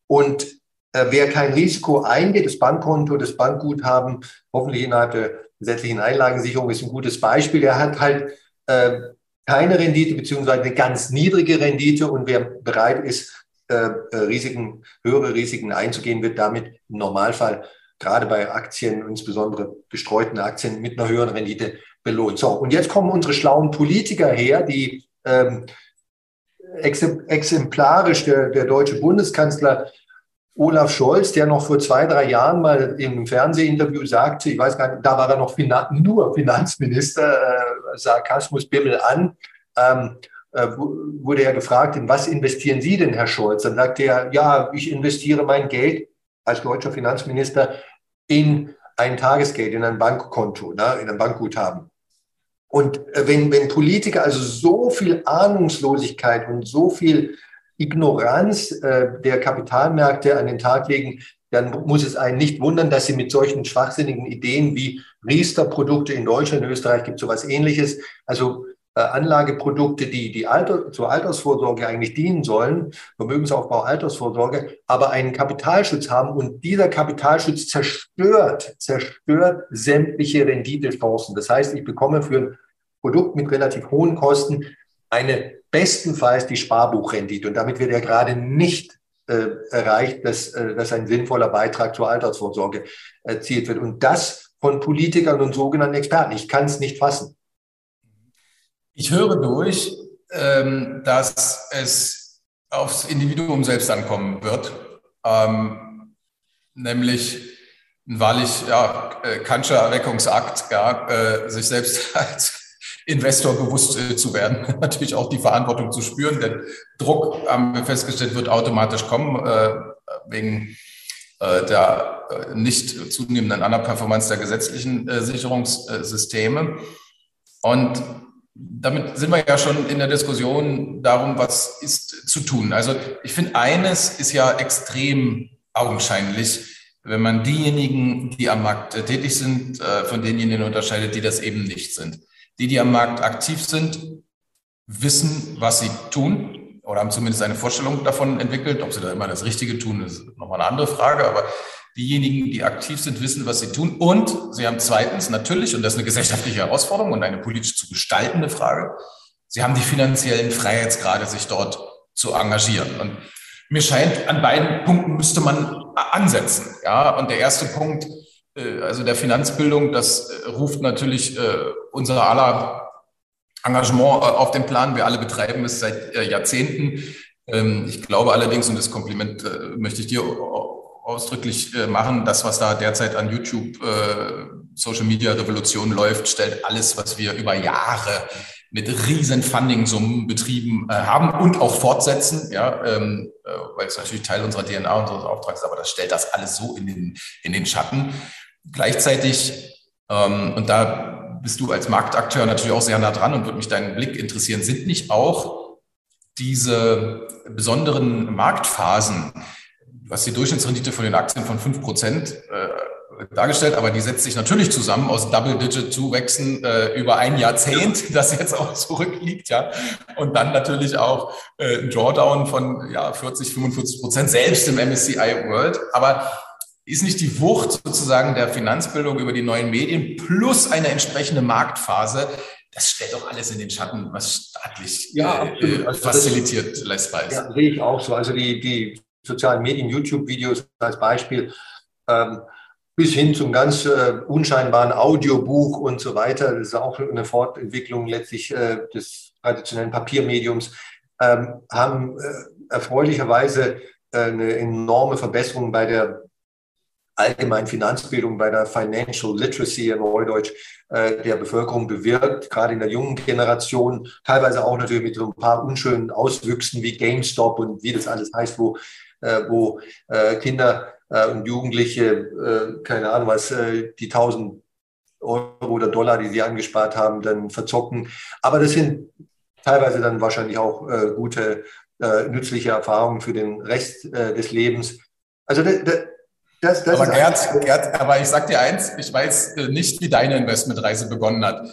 Und wer kein Risiko eingeht, das Bankkonto, das Bankguthaben, hoffentlich innerhalb der gesetzlichen Einlagensicherung ist ein gutes Beispiel. Er hat halt äh, keine Rendite beziehungsweise eine ganz niedrige Rendite und wer bereit ist, äh, äh Risiken, höhere Risiken einzugehen, wird damit im Normalfall gerade bei Aktien, insbesondere gestreuten Aktien mit einer höheren Rendite belohnt. So, und jetzt kommen unsere schlauen Politiker her, die ähm, exemplarisch der, der deutsche Bundeskanzler Olaf Scholz, der noch vor zwei, drei Jahren mal einem Fernsehinterview sagte, ich weiß gar nicht, da war er noch Finan nur Finanzminister, äh, Sarkasmus Bimmel an, ähm, äh, wurde er gefragt, in was investieren Sie denn, Herr Scholz? Dann sagte er, ja, ich investiere mein Geld als deutscher Finanzminister in ein Tagesgeld, in ein Bankkonto, ne, in ein Bankguthaben. Und äh, wenn, wenn Politiker also so viel Ahnungslosigkeit und so viel Ignoranz äh, der Kapitalmärkte an den Tag legen, dann muss es einen nicht wundern, dass sie mit solchen schwachsinnigen Ideen wie Riester-Produkte in Deutschland, in Österreich gibt es sowas ähnliches, also äh, Anlageprodukte, die, die Alter, zur Altersvorsorge eigentlich dienen sollen, Vermögensaufbau, Altersvorsorge, aber einen Kapitalschutz haben und dieser Kapitalschutz zerstört, zerstört sämtliche Renditechancen. Das heißt, ich bekomme für ein Produkt mit relativ hohen Kosten eine bestenfalls die Sparbuchrendite und damit wird ja gerade nicht äh, erreicht, dass, äh, dass ein sinnvoller Beitrag zur Altersvorsorge erzielt wird. Und das von Politikern und sogenannten Experten. Ich kann es nicht fassen. Ich höre durch, ähm, dass es aufs Individuum selbst ankommen wird, ähm, nämlich ein wahrlich ja, äh, Kantscher Erweckungsakt, ja, äh, sich selbst (laughs) als Investor bewusst äh, zu werden, (laughs) natürlich auch die Verantwortung zu spüren. Der Druck, haben wir festgestellt, wird automatisch kommen, äh, wegen äh, der nicht zunehmenden Underperformance der gesetzlichen Sicherungssysteme. Und damit sind wir ja schon in der Diskussion darum, was ist zu tun. Also ich finde, eines ist ja extrem augenscheinlich, wenn man diejenigen, die am Markt tätig sind, von denjenigen unterscheidet, die das eben nicht sind. Die, die am Markt aktiv sind, wissen, was sie tun oder haben zumindest eine Vorstellung davon entwickelt. Ob sie da immer das Richtige tun, ist nochmal eine andere Frage. Aber Diejenigen, die aktiv sind, wissen, was sie tun. Und sie haben zweitens natürlich, und das ist eine gesellschaftliche Herausforderung und eine politisch zu gestaltende Frage, sie haben die finanziellen Freiheitsgrade, sich dort zu engagieren. Und mir scheint, an beiden Punkten müsste man ansetzen. Ja, und der erste Punkt, äh, also der Finanzbildung, das äh, ruft natürlich äh, unser aller Engagement auf den Plan. Wir alle betreiben es seit Jahrzehnten. Ähm, ich glaube allerdings, und das Kompliment möchte ich dir ausdrücklich äh, machen. Das, was da derzeit an YouTube äh, Social Media Revolution läuft, stellt alles, was wir über Jahre mit riesen Funding-Summen betrieben äh, haben und auch fortsetzen, ja, ähm, äh, weil es natürlich Teil unserer DNA, unseres Auftrags ist, aber das stellt das alles so in den, in den Schatten. Gleichzeitig, ähm, und da bist du als Marktakteur natürlich auch sehr nah dran und würde mich deinen Blick interessieren, sind nicht auch diese besonderen Marktphasen, hast die Durchschnittsrendite von den Aktien von 5 Prozent äh, dargestellt, aber die setzt sich natürlich zusammen aus Double-Digit-Zuwächsen äh, über ein Jahrzehnt, das jetzt auch zurückliegt, ja. Und dann natürlich auch äh, ein Drawdown von ja, 40, 45 Prozent, selbst im MSCI World. Aber ist nicht die Wucht sozusagen der Finanzbildung über die neuen Medien plus eine entsprechende Marktphase, das stellt doch alles in den Schatten, was staatlich ja, äh, also facilitiert leistbar ist. Ja, sehe ich auch so. Also die, die sozialen Medien, YouTube-Videos als Beispiel, ähm, bis hin zum ganz äh, unscheinbaren Audiobuch und so weiter. Das ist auch eine Fortentwicklung letztlich äh, des traditionellen Papiermediums, ähm, haben äh, erfreulicherweise äh, eine enorme Verbesserung bei der allgemeinen Finanzbildung, bei der Financial Literacy in Neudeutsch äh, der Bevölkerung bewirkt, gerade in der jungen Generation, teilweise auch natürlich mit so ein paar unschönen Auswüchsen wie GameStop und wie das alles heißt, wo äh, wo Kinder äh, und Jugendliche, keine Ahnung was, die 1000 Euro oder Dollar, die sie angespart haben, dann verzocken. Aber das sind teilweise dann wahrscheinlich auch gute, nützliche Erfahrungen für den Rest des Lebens. Also das, das, das aber Gerd, Gerd, aber ich sag dir eins, ich weiß nicht, wie deine Investmentreise begonnen hat.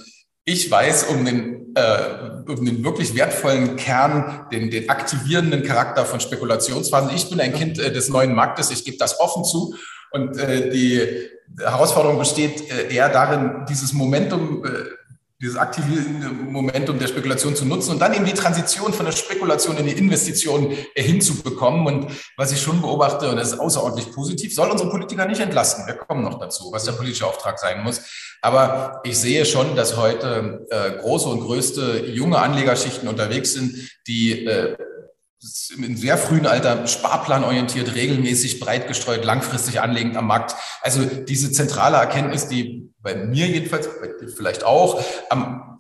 Ich weiß um den, äh, um den wirklich wertvollen Kern, den, den aktivierenden Charakter von Spekulationsphasen. Ich bin ein Kind äh, des neuen Marktes, ich gebe das offen zu. Und äh, die Herausforderung besteht äh, eher darin, dieses Momentum äh, dieses aktivierende Momentum der Spekulation zu nutzen und dann eben die Transition von der Spekulation in die Investition hinzubekommen. Und was ich schon beobachte, und das ist außerordentlich positiv, soll unsere Politiker nicht entlasten. Wir kommen noch dazu, was der politische Auftrag sein muss. Aber ich sehe schon, dass heute äh, große und größte junge Anlegerschichten unterwegs sind, die äh, im sehr frühen Alter sparplanorientiert, regelmäßig breit gestreut, langfristig anlegend am Markt. Also diese zentrale Erkenntnis, die bei mir jedenfalls, vielleicht auch, am,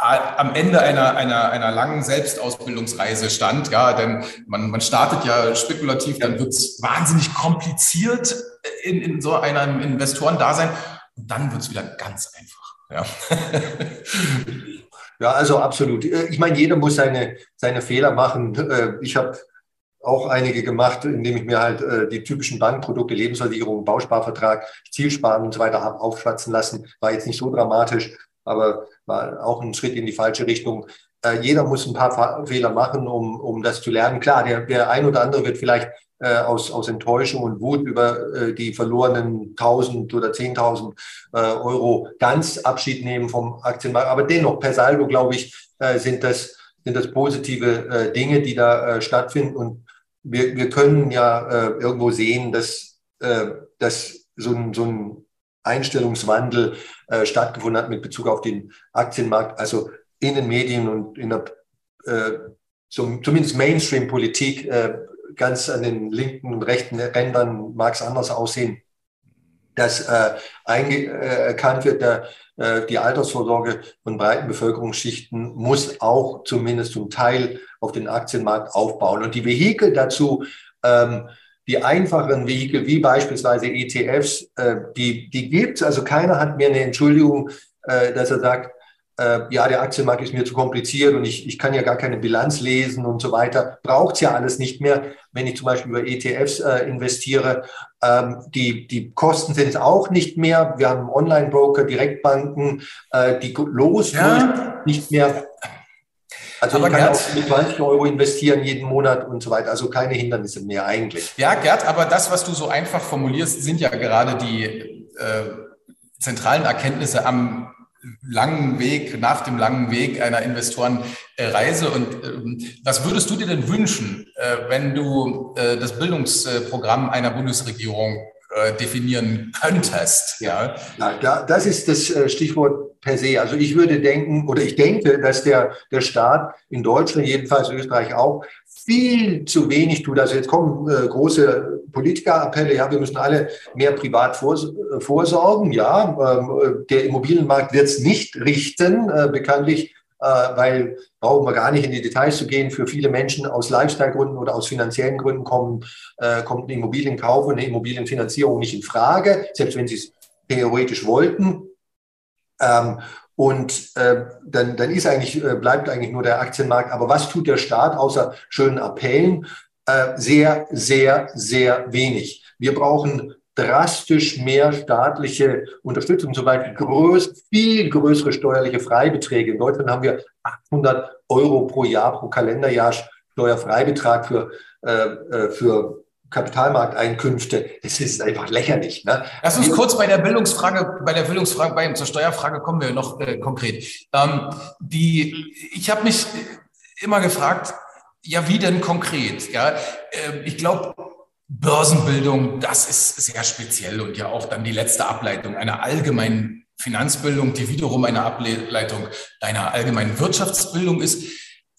am Ende einer, einer, einer langen Selbstausbildungsreise stand. Ja, denn man, man startet ja spekulativ, dann wird es wahnsinnig kompliziert in, in so einem Investorendasein und dann wird es wieder ganz einfach. Ja. (laughs) Ja, also absolut. Äh, ich meine, jeder muss seine, seine Fehler machen. (laughs) Äh, ich habe auch einige gemacht, indem ich mir halt äh, die typischen Bankprodukte, Lebensversicherung, Bausparvertrag, Zielsparen und so weiter habe aufschwatzen lassen. War jetzt nicht so dramatisch, aber war auch ein Schritt in die falsche Richtung. jeder muss ein paar Fehler machen, um, um das zu lernen. Klar, der, der ein oder andere wird vielleicht äh, aus, aus Enttäuschung und Wut über äh, die verlorenen 1000 oder 10.000 äh, Euro ganz Abschied nehmen vom Aktienmarkt. Aber dennoch, per Saldo, glaube ich, äh, sind, das, sind das positive äh, Dinge, die da äh, stattfinden. Und wir, wir können ja irgendwo sehen, dass, dass so ein, so ein Einstellungswandel stattgefunden hat mit Bezug auf den Aktienmarkt, also in den Medien und in der zumindest Mainstream-Politik ganz an den linken und rechten Rändern mag es anders aussehen, dass äh, erkannt wird, der, äh, die Altersvorsorge von breiten Bevölkerungsschichten muss auch zumindest zum Teil auf den Aktienmarkt aufbauen. Und die Vehikel dazu, ähm, die einfachen Vehikel wie beispielsweise ETFs, äh, die, die gibt es. Also keiner hat mir eine Entschuldigung, äh, dass er sagt, äh, ja, der Aktienmarkt ist mir zu kompliziert und ich, ich kann ja gar keine Bilanz lesen und so weiter. Braucht's ja alles nicht mehr, wenn ich zum Beispiel über ETFs äh, investiere. Ähm, die, die Kosten sind es auch nicht mehr. Wir haben Online-Broker, Direktbanken, äh, die los ja. nicht mehr. Also aber ich kann Gerd, auch mit 20 Euro investieren jeden Monat und so weiter. Also keine Hindernisse mehr eigentlich. Ja, Gerd, aber das, was du so einfach formulierst, sind ja gerade die äh, zentralen Erkenntnisse am langen Weg, nach dem langen Weg einer Investorenreise. Und ähm, was würdest du dir denn wünschen, äh, wenn du äh, das Bildungsprogramm einer Bundesregierung äh, definieren könntest? Ja, ja das ist das Stichwort per se. Also ich würde denken oder ich denke, dass der, der Staat in Deutschland, jedenfalls Österreich auch, viel zu wenig tut. Also jetzt kommen äh, große Politikerappelle, ja, wir müssen alle mehr privat vors vorsorgen. Ja, ähm, der Immobilienmarkt wird es nicht richten, äh, bekanntlich, äh, weil brauchen wir gar nicht in die Details zu gehen. Für viele Menschen aus Lifestyle-Gründen oder aus finanziellen Gründen kommen, äh, kommt ein Immobilienkauf und eine Immobilienfinanzierung nicht in Frage, selbst wenn sie es theoretisch wollten. Ähm, und äh, dann, dann ist eigentlich, äh, bleibt eigentlich nur der Aktienmarkt. Aber was tut der Staat außer schönen Appellen? Äh, sehr, sehr, sehr wenig. Wir brauchen drastisch mehr staatliche Unterstützung, zum Beispiel größ, viel größere steuerliche Freibeträge. In Deutschland haben wir 800 Euro pro Jahr, pro Kalenderjahr Steuerfreibetrag für, äh, äh für Kapitalmarkteinkünfte, das ist einfach lächerlich. Ne? Lass uns kurz bei der Bildungsfrage, bei der Bildungsfrage, bei zur Steuerfrage kommen wir noch äh, konkret. Ähm, die, ich habe mich immer gefragt, ja, wie denn konkret? Ja, äh, ich glaube, Börsenbildung, das ist sehr speziell und ja auch dann die letzte Ableitung einer allgemeinen Finanzbildung, die wiederum eine Ableitung einer allgemeinen Wirtschaftsbildung ist.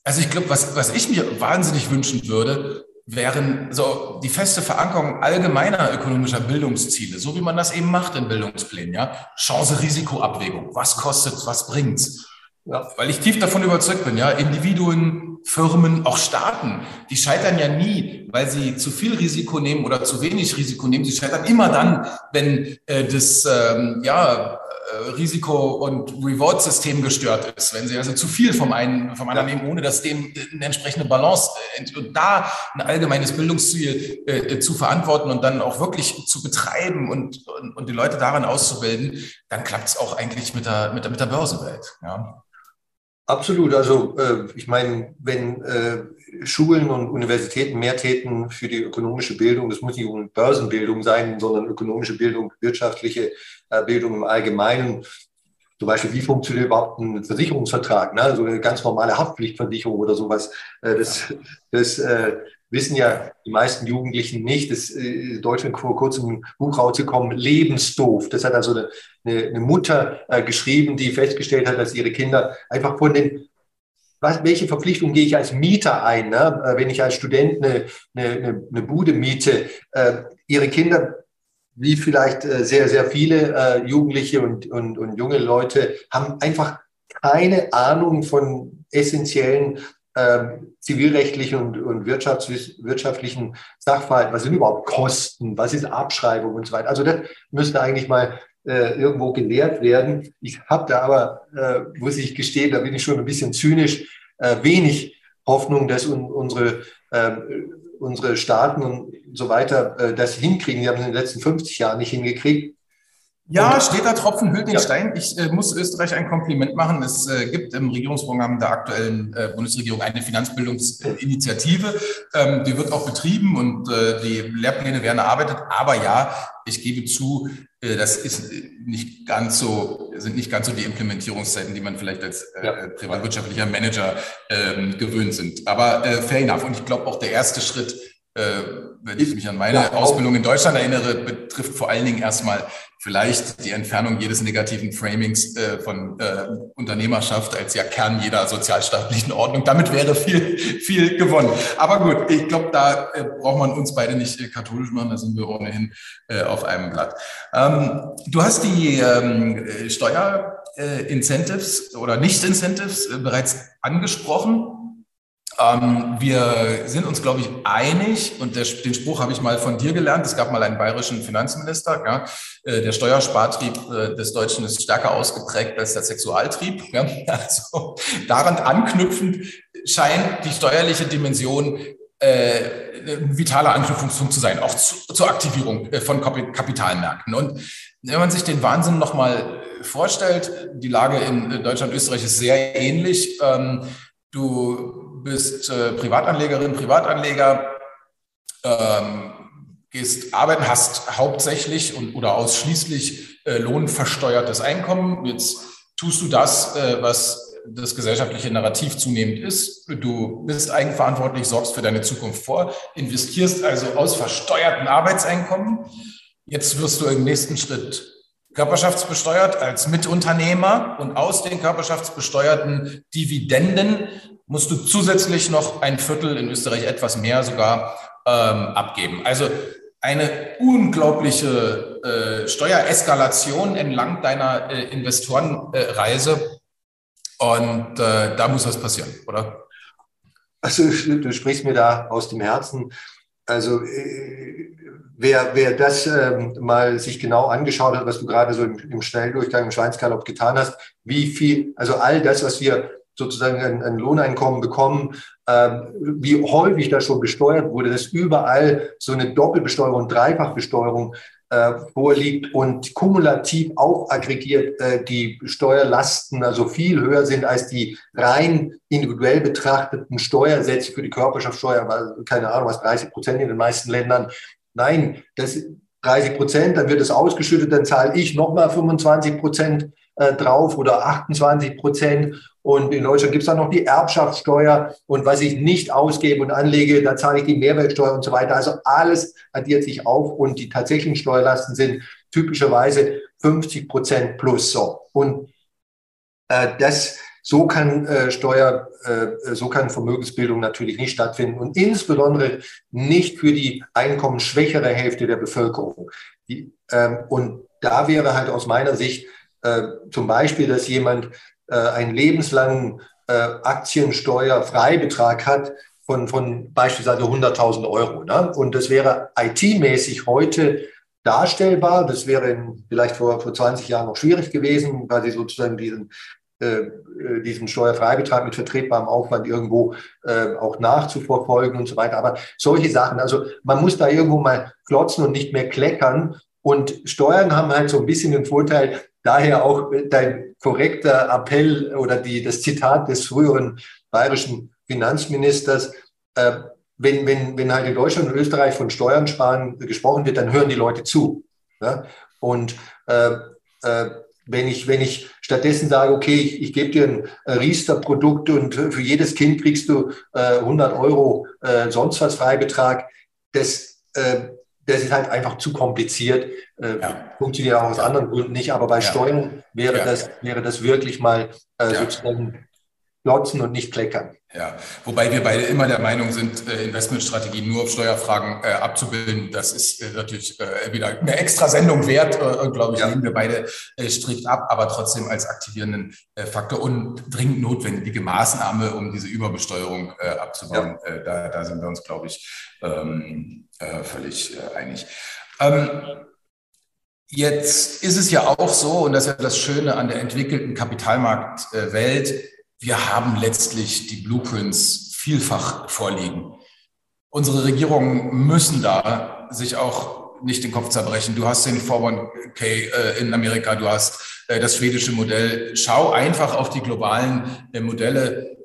Also ich glaube, was, was ich mir wahnsinnig wünschen würde, wären so die feste Verankerung allgemeiner ökonomischer Bildungsziele, so wie man das eben macht in Bildungsplänen, ja. Chance-Risiko-Abwägung. Was kostet, was bringt's? Ja. Weil ich tief davon überzeugt bin, ja, Individuen, Firmen, auch Staaten, die scheitern ja nie, weil sie zu viel Risiko nehmen oder zu wenig Risiko nehmen. Sie scheitern immer dann, wenn äh, das ähm, ja, äh, Risiko- und Reward-System gestört ist, wenn sie also zu viel vom einen, vom anderen nehmen, ohne dass dem eine entsprechende Balance äh, und da ein allgemeines Bildungsziel äh, zu verantworten und dann auch wirklich zu betreiben und, und, und die Leute daran auszubilden, dann klappt es auch eigentlich mit der, mit der, mit der Börsenwelt. Ja. Absolut. Also äh, ich meine, wenn äh, Schulen und Universitäten mehr täten für die ökonomische Bildung, das muss nicht nur Börsenbildung sein, sondern ökonomische Bildung, wirtschaftliche äh, Bildung im Allgemeinen, zum Beispiel, wie funktioniert überhaupt ein Versicherungsvertrag, ne? so eine ganz normale Haftpflichtversicherung oder sowas. Äh, das, das äh, wissen ja die meisten Jugendlichen nicht. Das äh, Deutschland vor kurzem ein Buch rausgekommen, Lebensdoof. Das hat also eine, eine Mutter äh, geschrieben, die festgestellt hat, dass ihre Kinder einfach von den was, welche Verpflichtung gehe ich als Mieter ein, ne? Äh, wenn ich als Student eine, eine, eine Bude miete? Äh, ihre Kinder, wie vielleicht äh, sehr, sehr viele äh, Jugendliche und, und, und junge Leute, haben einfach keine Ahnung von essentiellen ähm, zivilrechtlichen und, und wirtschaftlichen Sachverhalten. Was sind überhaupt Kosten? Was ist Abschreibung und so weiter? Also das müsste eigentlich mal äh, irgendwo gelehrt werden. Ich habe da aber, äh, muss ich gestehen, da bin ich schon ein bisschen zynisch, äh, wenig Hoffnung, dass un unsere, äh, unsere Staaten und so weiter äh, das hinkriegen. Die haben es in den letzten 50 Jahren nicht hingekriegt. Ja, steht da Tropfen hüllt den ja. Stein. Ich äh, muss Österreich ein Kompliment machen. Es äh, gibt im Regierungsprogramm der aktuellen äh, Bundesregierung eine Finanzbildungsinitiative. Ähm, die wird auch betrieben und äh, die Lehrpläne werden erarbeitet. Aber ja, ich gebe zu, äh, das ist nicht ganz so, sind nicht ganz so die Implementierungszeiten, die man vielleicht als äh, ja. privatwirtschaftlicher Manager ähm, gewöhnt sind. Aber fair enough. Und ich glaube auch der erste Schritt wenn ich mich an meine ja, Ausbildung in Deutschland erinnere, betrifft vor allen Dingen erstmal vielleicht die Entfernung jedes negativen Framings äh, von äh, Unternehmerschaft als ja Kern jeder sozialstaatlichen Ordnung. Damit wäre viel, viel gewonnen. Aber gut, ich glaube, da äh, braucht man uns beide nicht äh, katholisch machen, da sind wir ohnehin äh, auf einem Blatt. Ähm, du hast die ähm, Steuerincentives äh, oder Nicht-Incentives bereits angesprochen. Ähm, wir sind uns, glaube ich, einig und der, den Spruch habe ich mal von dir gelernt. Es gab mal einen bayerischen Finanzminister. Ja, äh, der Steuerspartrieb äh, des Deutschen ist stärker ausgeprägt als der Sexualtrieb. Ja, (laughs) also daran anknüpfend scheint die steuerliche Dimension äh, ein vitaler Anknüpfungspunkt zu sein, auch zu, zur Aktivierung äh, von Kapitalmärkten. Und wenn man sich den Wahnsinn nochmal vorstellt, die Lage in Deutschland, Österreich ist sehr ähnlich. Ähm, du bist äh, Privatanlegerin, Privatanleger, ähm, gehst arbeiten, hast hauptsächlich und, oder ausschließlich äh, lohnversteuertes Einkommen. Jetzt tust du das, äh, was das gesellschaftliche Narrativ zunehmend ist. Du bist eigenverantwortlich, sorgst für deine Zukunft vor, investierst also aus versteuerten Arbeitseinkommen. Jetzt wirst du im nächsten Schritt körperschaftsbesteuert als Mitunternehmer und aus den körperschaftsbesteuerten Dividenden musst du zusätzlich noch ein Viertel, in Österreich etwas mehr sogar, ähm, abgeben. Also eine unglaubliche äh, Steuereskalation entlang deiner äh, Investorenreise. und äh, da muss was passieren, oder? Also du sprichst mir da aus dem Herzen. Also äh, wer, wer das ähm, mal sich genau angeschaut hat, was du gerade so im, im Schnelldurchgang im Schweinsgalopp getan hast, wie viel, also all das, was wir sozusagen ein, ein Lohneinkommen bekommen, äh, wie häufig das schon besteuert wurde, dass überall so eine Doppelbesteuerung, Dreifachbesteuerung äh, vorliegt und kumulativ auch aggregiert äh, die Steuerlasten also viel höher sind als die rein individuell betrachteten Steuersätze für die Körperschaftssteuer, aber keine Ahnung, was 30 Prozent in den meisten Ländern. Nein, das 30 Prozent, dann wird es ausgeschüttet, dann zahle ich nochmal 25 Prozent äh, drauf oder 28 Prozent. Und in Deutschland gibt es dann noch die Erbschaftssteuer. Und was ich nicht ausgebe und anlege, da zahle ich die Mehrwertsteuer und so weiter. Also alles addiert sich auf und die tatsächlichen Steuerlasten sind typischerweise 50 Prozent plus so. Und äh, das so kann äh, Steuer, äh, so kann Vermögensbildung natürlich nicht stattfinden und insbesondere nicht für die einkommensschwächere Hälfte der Bevölkerung. Die, ähm, und da wäre halt aus meiner Sicht äh, zum Beispiel, dass jemand äh, einen lebenslangen äh, Aktiensteuerfreibetrag hat von, von beispielsweise 100.000 Euro. Ne? Und das wäre IT-mäßig heute darstellbar. Das wäre in, vielleicht vor, vor 20 Jahren noch schwierig gewesen, weil sie sozusagen diesen diesen Steuerfreibetrag mit vertretbarem Aufwand irgendwo äh, auch nachzuverfolgen und so weiter. Aber solche Sachen, also man muss da irgendwo mal klotzen und nicht mehr kleckern. Und Steuern haben halt so ein bisschen den Vorteil, daher auch dein korrekter Appell oder die, das Zitat des früheren bayerischen Finanzministers, äh, wenn, wenn, wenn halt in Deutschland und Österreich von Steuern sparen gesprochen wird, dann hören die Leute zu. Ja? Und äh, äh, wenn ich, wenn ich stattdessen sage, okay, ich, ich gebe dir ein Riester-Produkt und für jedes Kind kriegst du äh, 100 Euro äh, sonst was Freibetrag, das, äh, das ist halt einfach zu kompliziert. Äh, ja. Funktioniert auch aus ja. anderen Gründen nicht, aber bei ja. Steuern wäre, das, wäre das wirklich mal äh, sozusagen glotzen und nicht kleckern. Ja, wobei wir beide immer der Meinung sind, äh, Investmentstrategien nur auf Steuerfragen äh, abzubilden, das ist äh, natürlich äh, wieder eine extra Sendung wert, äh, glaube ich, ja. nehmen wir beide äh, strikt ab, aber trotzdem als aktivierenden äh, Faktor und dringend notwendige Maßnahme, um diese Überbesteuerung äh, abzubauen. Ja. Äh, da, da sind wir uns, glaube ich, ähm, äh, völlig äh, einig. Ähm, Jetzt ist es ja auch so, und das ist ja das Schöne an der entwickelten Kapitalmarktwelt, wir haben letztlich die Blueprints vielfach vorliegen. Unsere Regierungen müssen da sich auch nicht den Kopf zerbrechen. Du hast den 401k äh, in Amerika, du hast äh, das schwedische Modell. Schau einfach auf die globalen äh, Modelle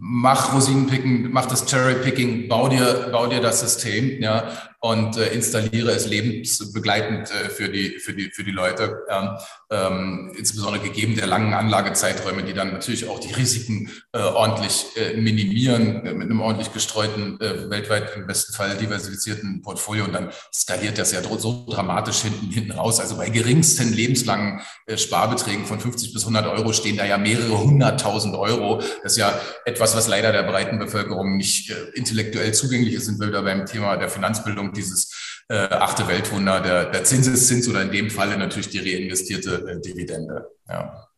mach Rosinenpicken, mach das Cherry-Picking, bau dir, bau dir das System, ja, und äh, installiere es lebensbegleitend äh, für die, für die, für die Leute, ähm, ähm, insbesondere gegeben der langen Anlagezeiträume, die dann natürlich auch die Risiken äh, ordentlich äh, minimieren, äh, mit einem ordentlich gestreuten, äh, weltweit im besten Fall diversifizierten Portfolio und dann skaliert das ja so dramatisch hinten, hinten raus. Also bei geringsten lebenslangen äh, Sparbeträgen von 50 bis 100 Euro stehen da ja mehrere hunderttausend Euro. Das ist ja etwas, was leider der breiten Bevölkerung nicht äh, intellektuell zugänglich ist, sind wir da beim Thema der Finanzbildung und dieses äh, achte Weltwunder, der, der Zinseszins oder in dem Falle natürlich die reinvestierte äh, Dividende. Ja.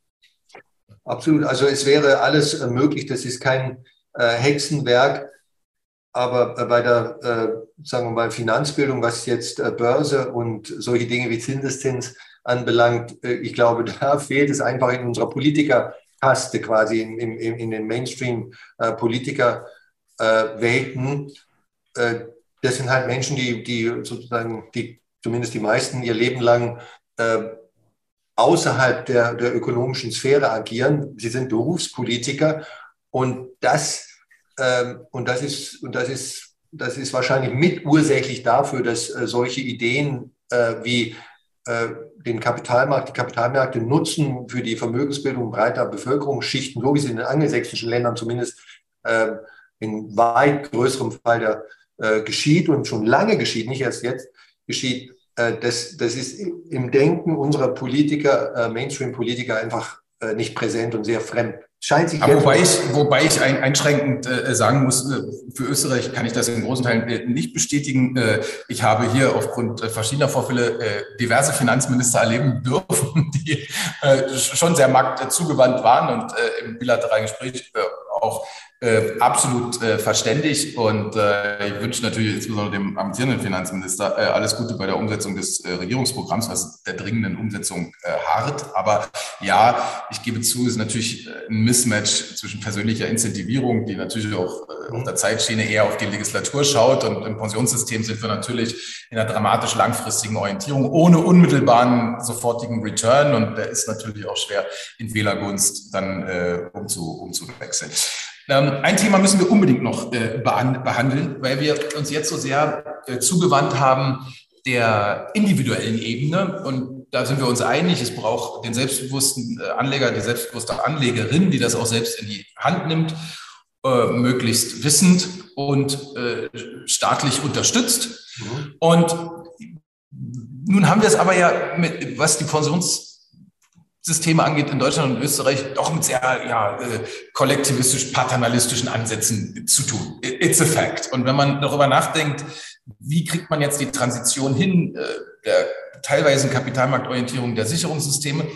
Absolut. Also es wäre alles äh, möglich. Das ist kein äh, Hexenwerk. Aber äh, bei der, äh, sagen wir mal, Finanzbildung, was jetzt Börse und solche Dinge wie Zinseszins anbelangt, ich glaube, (laughs) da fehlt es einfach in unserer Politikerkaste quasi, in, in, in den Mainstream-Politiker-Welten das sind halt Menschen, die, die sozusagen, die zumindest die meisten ihr Leben lang äh, außerhalb der, der ökonomischen Sphäre agieren. Sie sind Berufspolitiker und das, äh, und das ist, und das ist, das ist wahrscheinlich mitursächlich dafür, dass äh, solche Ideen äh, wie äh, den Kapitalmarkt, die Kapitalmärkte nutzen für die Vermögensbildung breiter Bevölkerungsschichten, so wie sie in den angelsächsischen Ländern zumindest äh, in weit größerem Fall der äh, geschieht und schon lange geschieht, nicht erst jetzt geschieht, äh, das, das ist im Denken unserer Politiker, äh, Mainstream-Politiker einfach äh, nicht präsent und sehr fremd. Scheint sich Aber wobei ich, wobei ich ein, einschränkend äh, sagen muss, äh, für Österreich kann ich das in großen Teilen äh, nicht bestätigen. Äh, ich habe hier aufgrund verschiedener Vorfälle diverse Finanzminister erleben dürfen, (laughs) die schon sehr markt zugewandt waren und im bilateralen Gespräch äh, absolut äh, verständig und äh, ich wünsche natürlich insbesondere dem amtierenden Finanzminister äh, alles Gute bei der Umsetzung des äh, Regierungsprogramms, was der dringenden Umsetzung äh, hart. Aber ja, ich gebe zu, es ist natürlich äh, ein Mismatch zwischen persönlicher Incentivierung, die natürlich auch äh, auf der Zeitschiene eher auf die Legislatur schaut und im Pensionssystem sind wir natürlich in einer dramatisch langfristigen Orientierung ohne unmittelbaren sofortigen Return und der ist natürlich auch schwer in Wählergunst dann äh, umzu, umzuwechseln. Ähm, ein Thema müssen wir unbedingt noch äh, behandeln, weil wir uns jetzt so sehr äh, zugewandt haben der individuellen Ebene. Und da sind wir uns einig, es braucht den selbstbewussten äh, Anleger, die selbstbewusste Anlegerin, die das auch selbst in die Hand nimmt, möglichst wissend und staatlich unterstützt. Mhm. Und nun haben wir es aber ja, mit, was die Pensions Systeme angeht in Deutschland und Österreich doch mit sehr ja, äh, kollektivistisch-paternalistischen Ansätzen zu tun. It's a fact. Und wenn man darüber nachdenkt, wie kriegt man jetzt die Transition hin äh, der teilweise Kapitalmarktorientierung der Sicherungssysteme,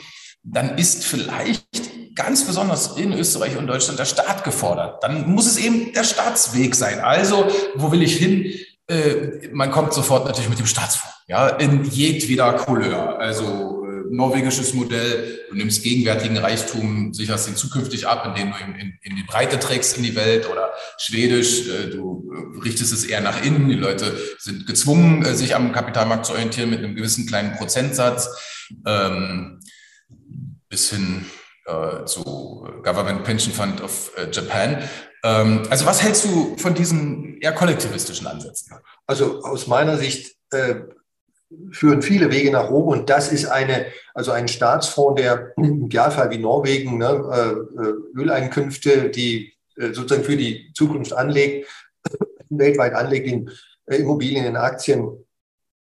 dann ist vielleicht ganz besonders in Österreich und Deutschland der Staat gefordert. Dann muss es eben der Staatsweg sein. Also, wo will ich hin? Äh, man kommt sofort natürlich mit dem Staatsfonds, ja, in jedweder Couleur. Also norwegisches Modell. Du nimmst gegenwärtigen Reichtum, sicherst ihn zukünftig ab, indem du ihn in, in die Breite trägst in die Welt oder schwedisch, äh, du äh, richtest es eher nach innen. Die Leute sind gezwungen, äh, sich am Kapitalmarkt zu orientieren mit einem gewissen kleinen Prozentsatz. Ähm, bis hin äh, zu Government Pension Fund of Japan. Ähm, also was hältst du von diesen eher kollektivistischen Ansätzen? Also aus meiner Sicht äh, führen viele Wege nach Rom und das ist eine, also ein Staatsfonds, der im Idealfall wie Norwegen ne, äh, Öleinkünfte, die äh, sozusagen für die Zukunft anlegt, (clears throat) weltweit anlegt in äh, Immobilien, in Aktien,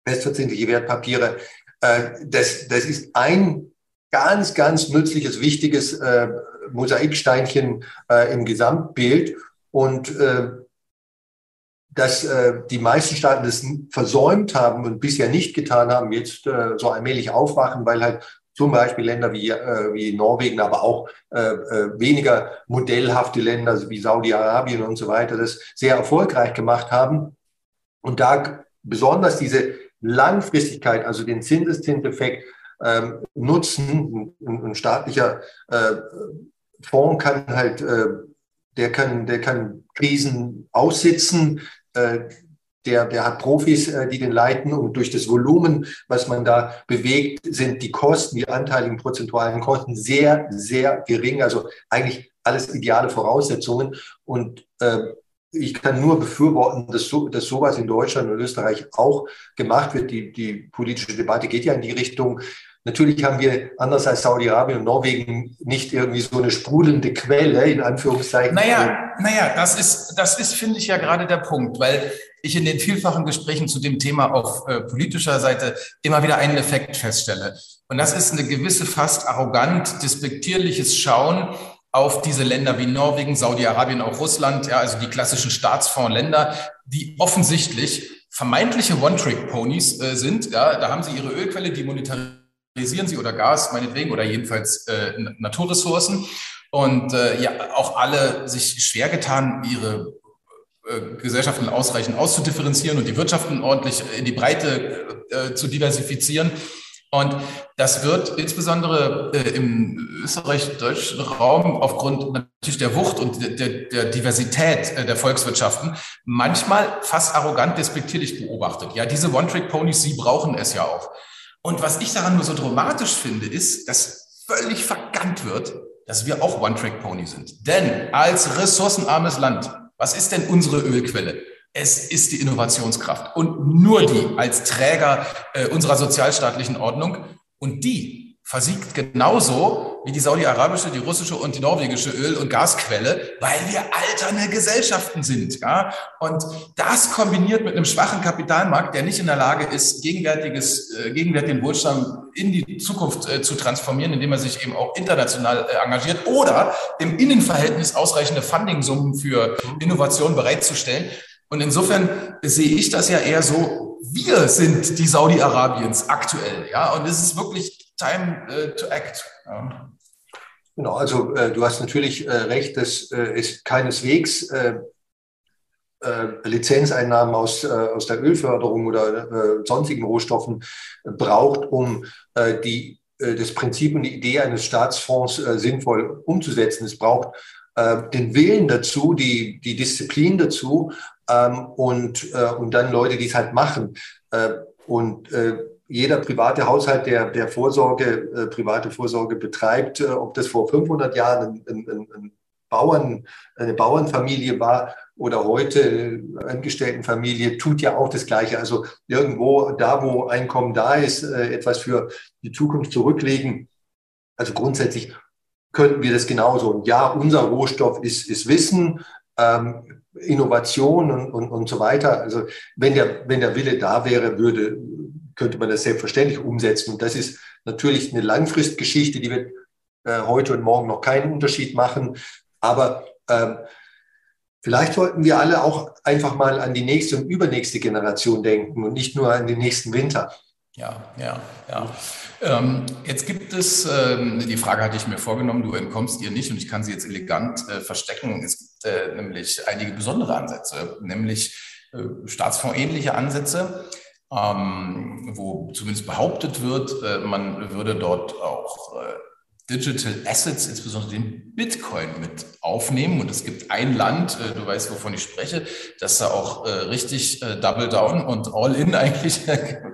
festverzinsliche Wertpapiere. Äh, das, das ist ein ganz, ganz nützliches, wichtiges äh, Mosaiksteinchen äh, im Gesamtbild. Und äh, dass äh, die meisten Staaten das versäumt haben und bisher nicht getan haben, jetzt äh, so allmählich aufwachen, weil halt zum Beispiel Länder wie, äh, wie Norwegen, aber auch äh, äh, weniger modellhafte Länder wie Saudi-Arabien und so weiter das sehr erfolgreich gemacht haben. Und da besonders diese Langfristigkeit, also den Zinseszinseffekt ähm, nutzen, ein, ein staatlicher äh, Fonds kann halt, äh, der kann, der kann Krisen aussitzen, der, der hat Profis, äh, die den leiten und durch das Volumen, was man da bewegt, sind die Kosten, die anteiligen prozentualen Kosten sehr, sehr gering. Also eigentlich alles ideale Voraussetzungen. Und äh, ich kann nur befürworten, dass, so, dass sowas in Deutschland und Österreich auch gemacht wird. Die, die politische Debatte geht ja in die Richtung, Natürlich haben wir, anders als Saudi-Arabien und Norwegen, nicht irgendwie so eine sprudelnde Quelle, in Anführungszeichen. Naja, naja, das ist, das ist, finde ich ja gerade der Punkt, weil ich in den vielfachen Gesprächen zu dem Thema auf äh, politischer Seite immer wieder einen Effekt feststelle. Und das ist eine gewisse fast arrogant, despektierliches Schauen auf diese Länder wie Norwegen, Saudi-Arabien, auch Russland, ja, also die klassischen Staatsfondsländer, die offensichtlich vermeintliche One-Trick-Ponys äh, sind. Ja, da haben sie ihre Ölquelle, die monetarisieren monetarisieren sie oder Gas meinetwegen oder jedenfalls äh, Naturressourcen. Und äh, ja, auch alle sich schwer getan, ihre äh, Gesellschaften ausreichend auszudifferenzieren und die Wirtschaften ordentlich in die Breite äh, zu diversifizieren. Und das wird insbesondere äh, im österreich-deutschen Raum aufgrund natürlich der Wucht und der, der Diversität äh, der Volkswirtschaften manchmal fast arrogant despektierlich beobachtet. Ja, diese One-Trick-Ponys, sie brauchen es ja auch. Und was ich daran nur so dramatisch finde, ist, dass völlig verkannt wird, dass wir auch One-Track-Pony sind. Denn als ressourcenarmes Land, was ist denn unsere Ölquelle? Es ist die Innovationskraft und nur die als Träger äh, unserer sozialstaatlichen Ordnung. Und die versiegt genauso wie die saudi-arabische, die russische und die norwegische Öl- und Gasquelle, weil wir alternde Gesellschaften sind. Ja? Und das kombiniert mit einem schwachen Kapitalmarkt, der nicht in der Lage ist, gegenwärtiges, äh, gegenwärtigen Wohlstand in die Zukunft äh, zu transformieren, indem er sich eben auch international äh, engagiert oder im Innenverhältnis ausreichende Fundingsummen für Innovation bereitzustellen. Und insofern sehe ich das ja eher so, wir sind die Saudi-Arabiens aktuell. Ja, und es ist wirklich time uh, to act. Genau, also äh, du hast natürlich äh, recht, dass äh, es keineswegs äh, äh, Lizenzeinnahmen aus, äh, aus der Ölförderung oder sonstigen Rohstoffen braucht, um die, das Prinzip und die Idee eines Staatsfonds sinnvoll umzusetzen. Es braucht den Willen dazu, die, die Disziplin dazu ähm, und, und dann Leute, die es halt machen. und jeder private Haushalt, der, der Vorsorge, äh, private Vorsorge betreibt, äh, ob das vor 500 Jahren ein, ein, ein Bauern, eine Bauernfamilie war oder heute Angestelltenfamilie, tut ja auch das Gleiche. Also irgendwo da, wo Einkommen da ist, äh, etwas für die Zukunft zurücklegen. Also grundsätzlich könnten wir das genauso. Und ja, unser Rohstoff ist, ist Wissen, ähm, Innovation und, und, und so weiter. Also wenn der, wenn der Wille da wäre, würde, könnte man das selbstverständlich umsetzen. Und das ist natürlich eine Langfristgeschichte, die wird äh, heute und morgen noch keinen Unterschied machen. Aber ähm, vielleicht sollten wir alle auch einfach mal an die nächste und übernächste Generation denken und nicht nur an den nächsten Winter. Ja, ja, ja. Ähm, jetzt gibt es, ähm, die Frage hatte ich mir vorgenommen, du entkommst ihr nicht und ich kann sie jetzt elegant äh, verstecken. Es gibt äh, nämlich einige besondere Ansätze, nämlich äh, staatsfondsähnliche Ansätze ähm, wo zumindest behauptet wird, äh, man würde dort auch äh, Digital Assets, insbesondere den Bitcoin mit aufnehmen. Und es gibt ein Land, äh, du weißt, wovon ich spreche, das da auch äh, richtig äh, Double Down und All In (laughs) eigentlich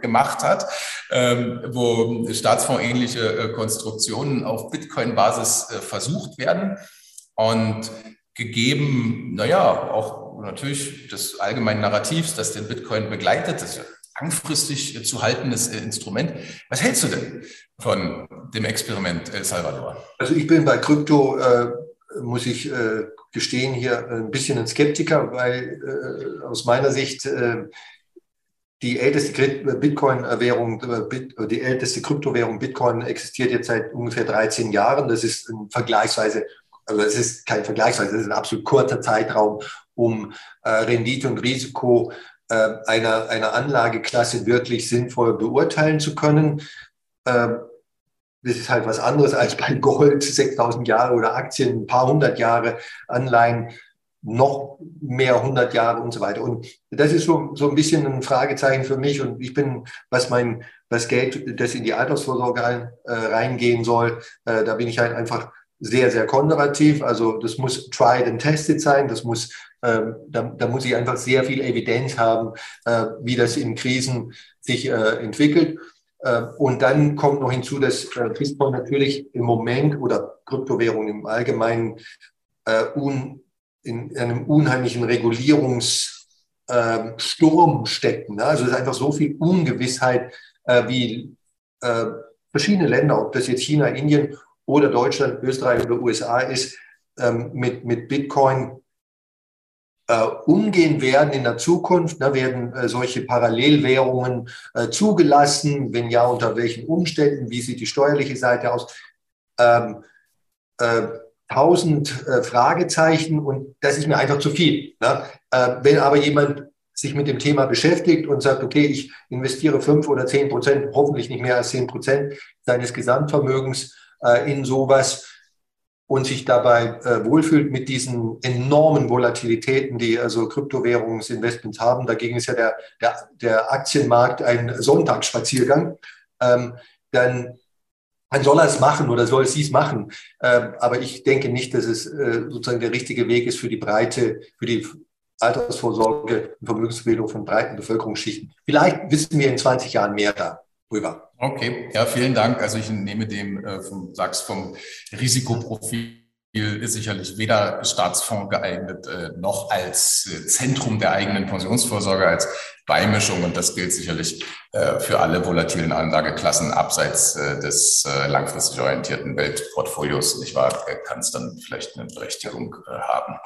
gemacht hat, ähm, wo staatsfondsähnliche äh, Konstruktionen auf Bitcoin-Basis versucht werden. Und gegeben, naja, auch natürlich des allgemeinen Narrativs, das den Bitcoin begleitet, das langfristig zu haltendes Instrument. Was hältst du denn von dem Experiment El Salvador? Also ich bin bei Krypto, äh, muss ich äh, gestehen, hier ein bisschen ein Skeptiker, weil äh, aus meiner Sicht äh, die älteste Bitcoin-Währung, äh, die älteste Kryptowährung Bitcoin existiert jetzt seit ungefähr 13 Jahren. Das ist ein vergleichsweise, also es ist kein vergleichsweise, das ist ein absolut kurzer Zeitraum, um äh, Rendite und Risiko äh, einer, einer Anlageklasse wirklich sinnvoll beurteilen zu können. Ähm, das ist halt was anderes als bei Gold, 6000 Jahre oder Aktien, ein paar hundert Jahre Anleihen, noch mehr hundert Jahre und so weiter. Und das ist so, so ein bisschen ein Fragezeichen für mich. Und ich bin, was mein, was Geld, das in die Altersvorsorge rein, äh, reingehen soll, äh, da bin ich halt einfach sehr, sehr konservativ. Also das muss tried and tested sein. Das muss, äh, da, da muss ich einfach sehr viel Evidenz haben, äh, wie das in Krisen sich äh, entwickelt. Äh, und dann kommt noch hinzu, dass äh, Bitcoin natürlich im Moment oder Kryptowährungen im Allgemeinen äh, in einem unheimlichen Regulierungssturm ähm, stecken. Ne? Also es ist einfach so viel Ungewissheit, wie verschiedene Länder, ob das jetzt China, Indien oder Deutschland, Österreich oder USA ist, ähm, mit, mit Bitcoin äh, umgehen werden in der Zukunft? Ne, werden äh, solche Parallelwährungen äh, zugelassen? Wenn ja, unter welchen Umständen? Wie sieht die steuerliche Seite aus? Ähm, äh, tausend äh, Fragezeichen und das ist mir einfach zu viel. Ne? Äh, wenn aber jemand sich mit dem Thema beschäftigt und sagt, okay, ich investiere fünf oder zehn Prozent, hoffentlich nicht mehr als zehn Prozent seines Gesamtvermögens in sowas, und sich dabei äh, wohlfühlt mit diesen enormen Volatilitäten, die also Kryptowährungsinvestments haben. Dagegen ist ja der, der, der Aktienmarkt ein Sonntagsspaziergang. Ähm, dann, dann soll er es machen oder soll sie es machen. Ähm, aber ich denke nicht, dass es äh, sozusagen der richtige Weg ist für die breite, für die Altersvorsorge und Vermögensbildung von breiten Bevölkerungsschichten. Vielleicht wissen wir in 20 Jahren mehr darüber. Okay, ja, vielen Dank. Also ich nehme dem, äh, vom, sagst vom Risikoprofil ist sicherlich weder Staatsfonds geeignet äh, noch als äh, Zentrum der eigenen Pensionsvorsorge, als Beimischung. Und das gilt sicherlich äh, für alle volatilen Anlageklassen abseits des langfristig orientierten Weltportfolios. Nicht wahr? Kann es dann vielleicht eine Berechtigung haben.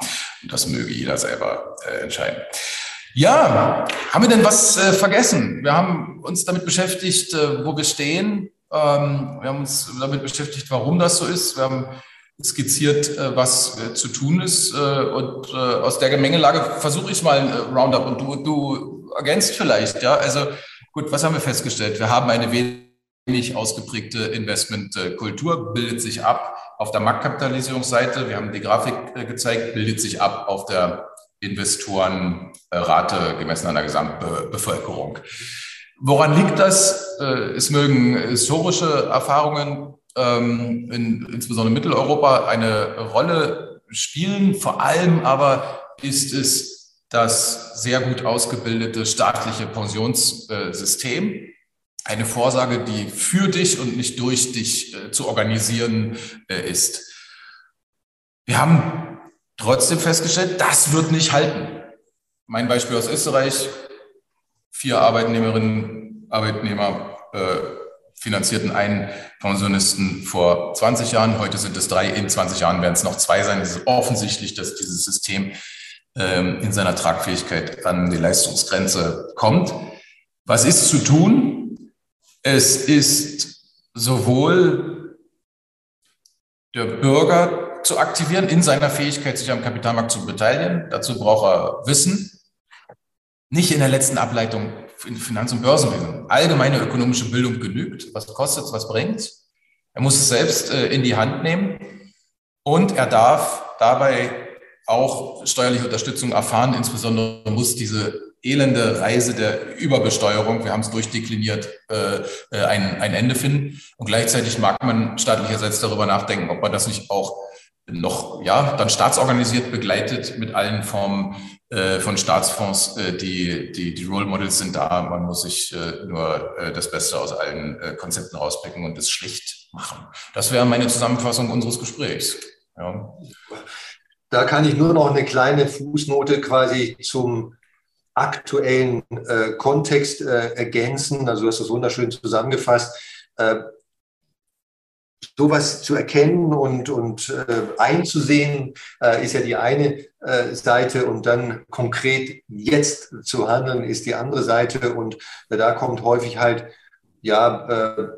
Und das möge jeder selber entscheiden. Ja, haben wir denn was äh, vergessen? Wir haben uns damit beschäftigt, äh, wo wir stehen. Ähm, wir haben uns damit beschäftigt, warum das so ist. Wir haben skizziert, äh, was äh, zu tun ist. Äh, und äh, aus der Gemengelage versuche ich mal ein Roundup und du, du ergänzt vielleicht. Ja, also gut, was haben wir festgestellt? Wir haben eine wenig ausgeprägte Investmentkultur, bildet sich ab auf der Marktkapitalisierungsseite. Wir haben die Grafik gezeigt, bildet sich ab auf der Investorenrate gemessen an der Gesamtbevölkerung. Woran liegt das? Äh, es mögen historische Erfahrungen, ähm, in, insbesondere Mitteleuropa, eine Rolle spielen. Vor allem aber ist es das sehr gut ausgebildete staatliche Pensionssystem. Eine Vorsage, die für dich und nicht durch dich äh, zu organisieren äh, ist. Wir haben trotzdem festgestellt, das wird nicht halten. Mein Beispiel aus Österreich, vier Arbeitnehmerinnen, Arbeitnehmer äh, finanzierten einen Pensionisten vor 20 Jahren, heute sind es drei, in 20 Jahren werden es noch zwei sein. Es ist offensichtlich, dass dieses System ähm, in seiner Tragfähigkeit an die Leistungsgrenze kommt. Was ist zu tun? Es ist sowohl der Bürger zu aktivieren in seiner Fähigkeit, sich am Kapitalmarkt zu beteiligen. Dazu braucht er Wissen. Nicht in der letzten Ableitung in Finanz- und Börsenwesen. Allgemeine ökonomische Bildung genügt. Was kostet es, was bringt Er muss es selbst äh, in die Hand nehmen und er darf dabei auch steuerliche Unterstützung erfahren. Insbesondere muss diese elende Reise der Überbesteuerung, wir haben es durchdekliniert, äh, äh, ein, ein Ende finden. Und gleichzeitig mag man staatlicherseits darüber nachdenken, ob man das nicht auch noch, ja, dann staatsorganisiert begleitet mit allen Formen äh, von Staatsfonds. Äh, die, die, die Role Models sind da. Man muss sich äh, nur äh, das Beste aus allen äh, Konzepten rauspicken und es schlicht machen. Das wäre meine Zusammenfassung unseres Gesprächs. Ja. Da kann ich nur noch eine kleine Fußnote quasi zum aktuellen äh, Kontext ergänzen. Also du hast das wunderschön zusammengefasst. Äh, sowas zu erkennen und, und äh, einzusehen, äh, ist ja die eine äh, Seite und dann konkret jetzt zu handeln, ist die andere Seite. Und da kommt häufig halt, ja, äh,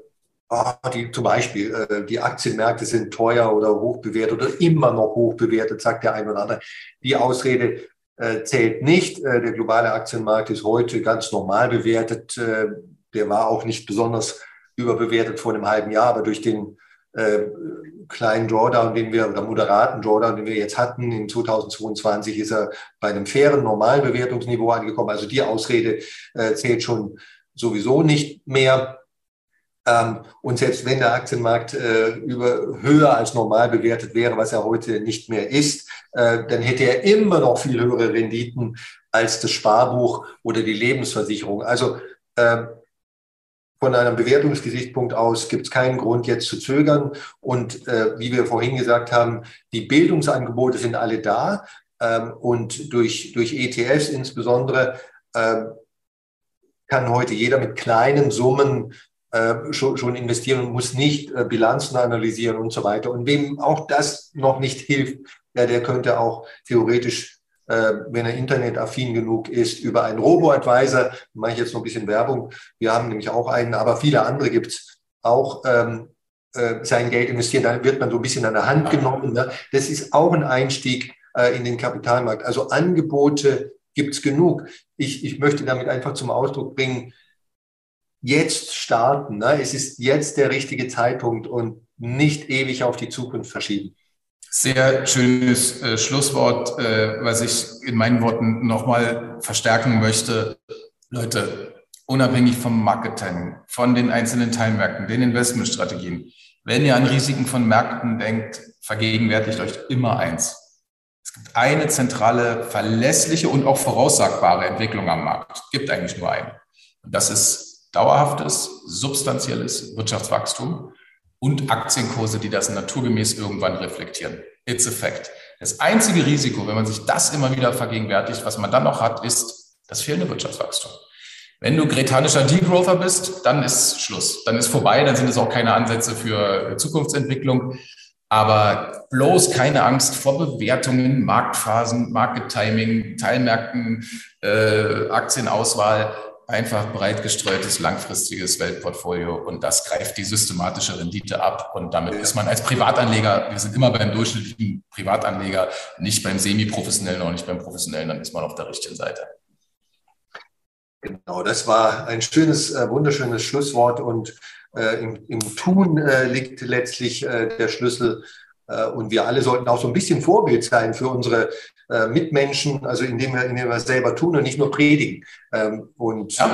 oh, die, zum Beispiel, äh, die Aktienmärkte sind teuer oder hoch bewertet oder immer noch hoch bewertet, sagt der ein oder andere. Die Ausrede äh, zählt nicht. Äh, der globale Aktienmarkt ist heute ganz normal bewertet. Äh, der war auch nicht besonders überbewertet vor einem halben Jahr, aber durch den äh, kleinen Drawdown, den wir, oder moderaten Drawdown, den wir jetzt hatten, in 2022 ist er bei einem fairen, normalen Bewertungsniveau angekommen. Also die Ausrede äh, zählt schon sowieso nicht mehr. Ähm, und selbst wenn der Aktienmarkt äh, über, höher als normal bewertet wäre, was er heute nicht mehr ist, äh, dann hätte er immer noch viel höhere Renditen als das Sparbuch oder die Lebensversicherung. Also äh, von einem Bewertungsgesichtspunkt aus gibt es keinen Grund, jetzt zu zögern. Und äh, wie wir vorhin gesagt haben, die Bildungsangebote sind alle da. Ähm, und durch, durch ETFs insbesondere äh, kann heute jeder mit kleinen Summen äh, schon, schon investieren und muss nicht äh, Bilanzen analysieren und so weiter. Und wem auch das noch nicht hilft, ja, der könnte auch theoretisch äh, wenn er internetaffin genug ist, über einen Robo-Advisor, mache ich jetzt noch ein bisschen Werbung, wir haben nämlich auch einen, aber viele andere gibt es auch, ähm, äh, sein Geld investieren, dann wird man so ein bisschen an der Hand genommen. Ne? Das ist auch ein Einstieg äh, in den Kapitalmarkt. Also Angebote gibt es genug. Ich, ich möchte damit einfach zum Ausdruck bringen, jetzt starten. Ne? Es ist jetzt der richtige Zeitpunkt und nicht ewig auf die Zukunft verschieben. Sehr schönes äh, Schlusswort, äh, was ich in meinen Worten nochmal verstärken möchte. Leute, unabhängig vom Marketing, von den einzelnen Teilmärkten, den Investmentstrategien, wenn ihr an Risiken von Märkten denkt, vergegenwärtigt euch immer eins. Es gibt eine zentrale, verlässliche und auch voraussagbare Entwicklung am Markt. Es gibt eigentlich nur eine. Und das ist dauerhaftes, substanzielles Wirtschaftswachstum und Aktienkurse, die das naturgemäß irgendwann reflektieren. It's a fact. Das einzige Risiko, wenn man sich das immer wieder vergegenwärtigt, was man dann noch hat, ist das fehlende Wirtschaftswachstum. Wenn du gretanischer Degrowther bist, dann ist Schluss. Dann ist vorbei, dann sind es auch keine Ansätze für Zukunftsentwicklung. Aber bloß keine Angst vor Bewertungen, Marktphasen, Market Timing, Teilmärkten, äh, Aktienauswahl einfach breit gestreutes, langfristiges Weltportfolio und das greift die systematische Rendite ab. Und damit ist man als Privatanleger, wir sind immer beim durchschnittlichen Privatanleger, nicht beim semi-professionellen, auch nicht beim professionellen, dann ist man auf der richtigen Seite. Genau, das war ein schönes, äh, wunderschönes Schlusswort und äh, im, im, Tun äh, liegt letztlich äh, der Schlüssel. Äh, und wir alle sollten auch so ein bisschen Vorbild sein für unsere äh, Mitmenschen, also indem wir, indem wir es selber tun und nicht nur predigen. Ähm, und ja.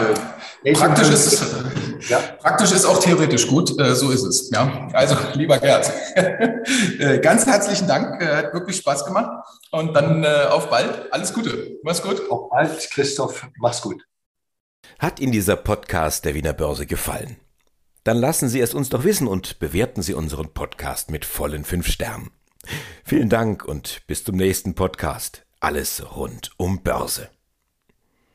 äh, praktisch, ist es, ja? praktisch ist auch theoretisch gut, äh, so ist es. Ja? Also lieber Gerd, (laughs) äh, ganz herzlichen Dank, äh, hat wirklich Spaß gemacht und dann äh, auf bald, alles Gute, mach's gut. Auf bald, Christoph, mach's gut. Hat Ihnen dieser Podcast der Wiener Börse gefallen? Dann lassen Sie es uns doch wissen und bewerten Sie unseren Podcast mit vollen fünf Sternen. Vielen Dank und bis zum nächsten Podcast. Alles rund um Börse.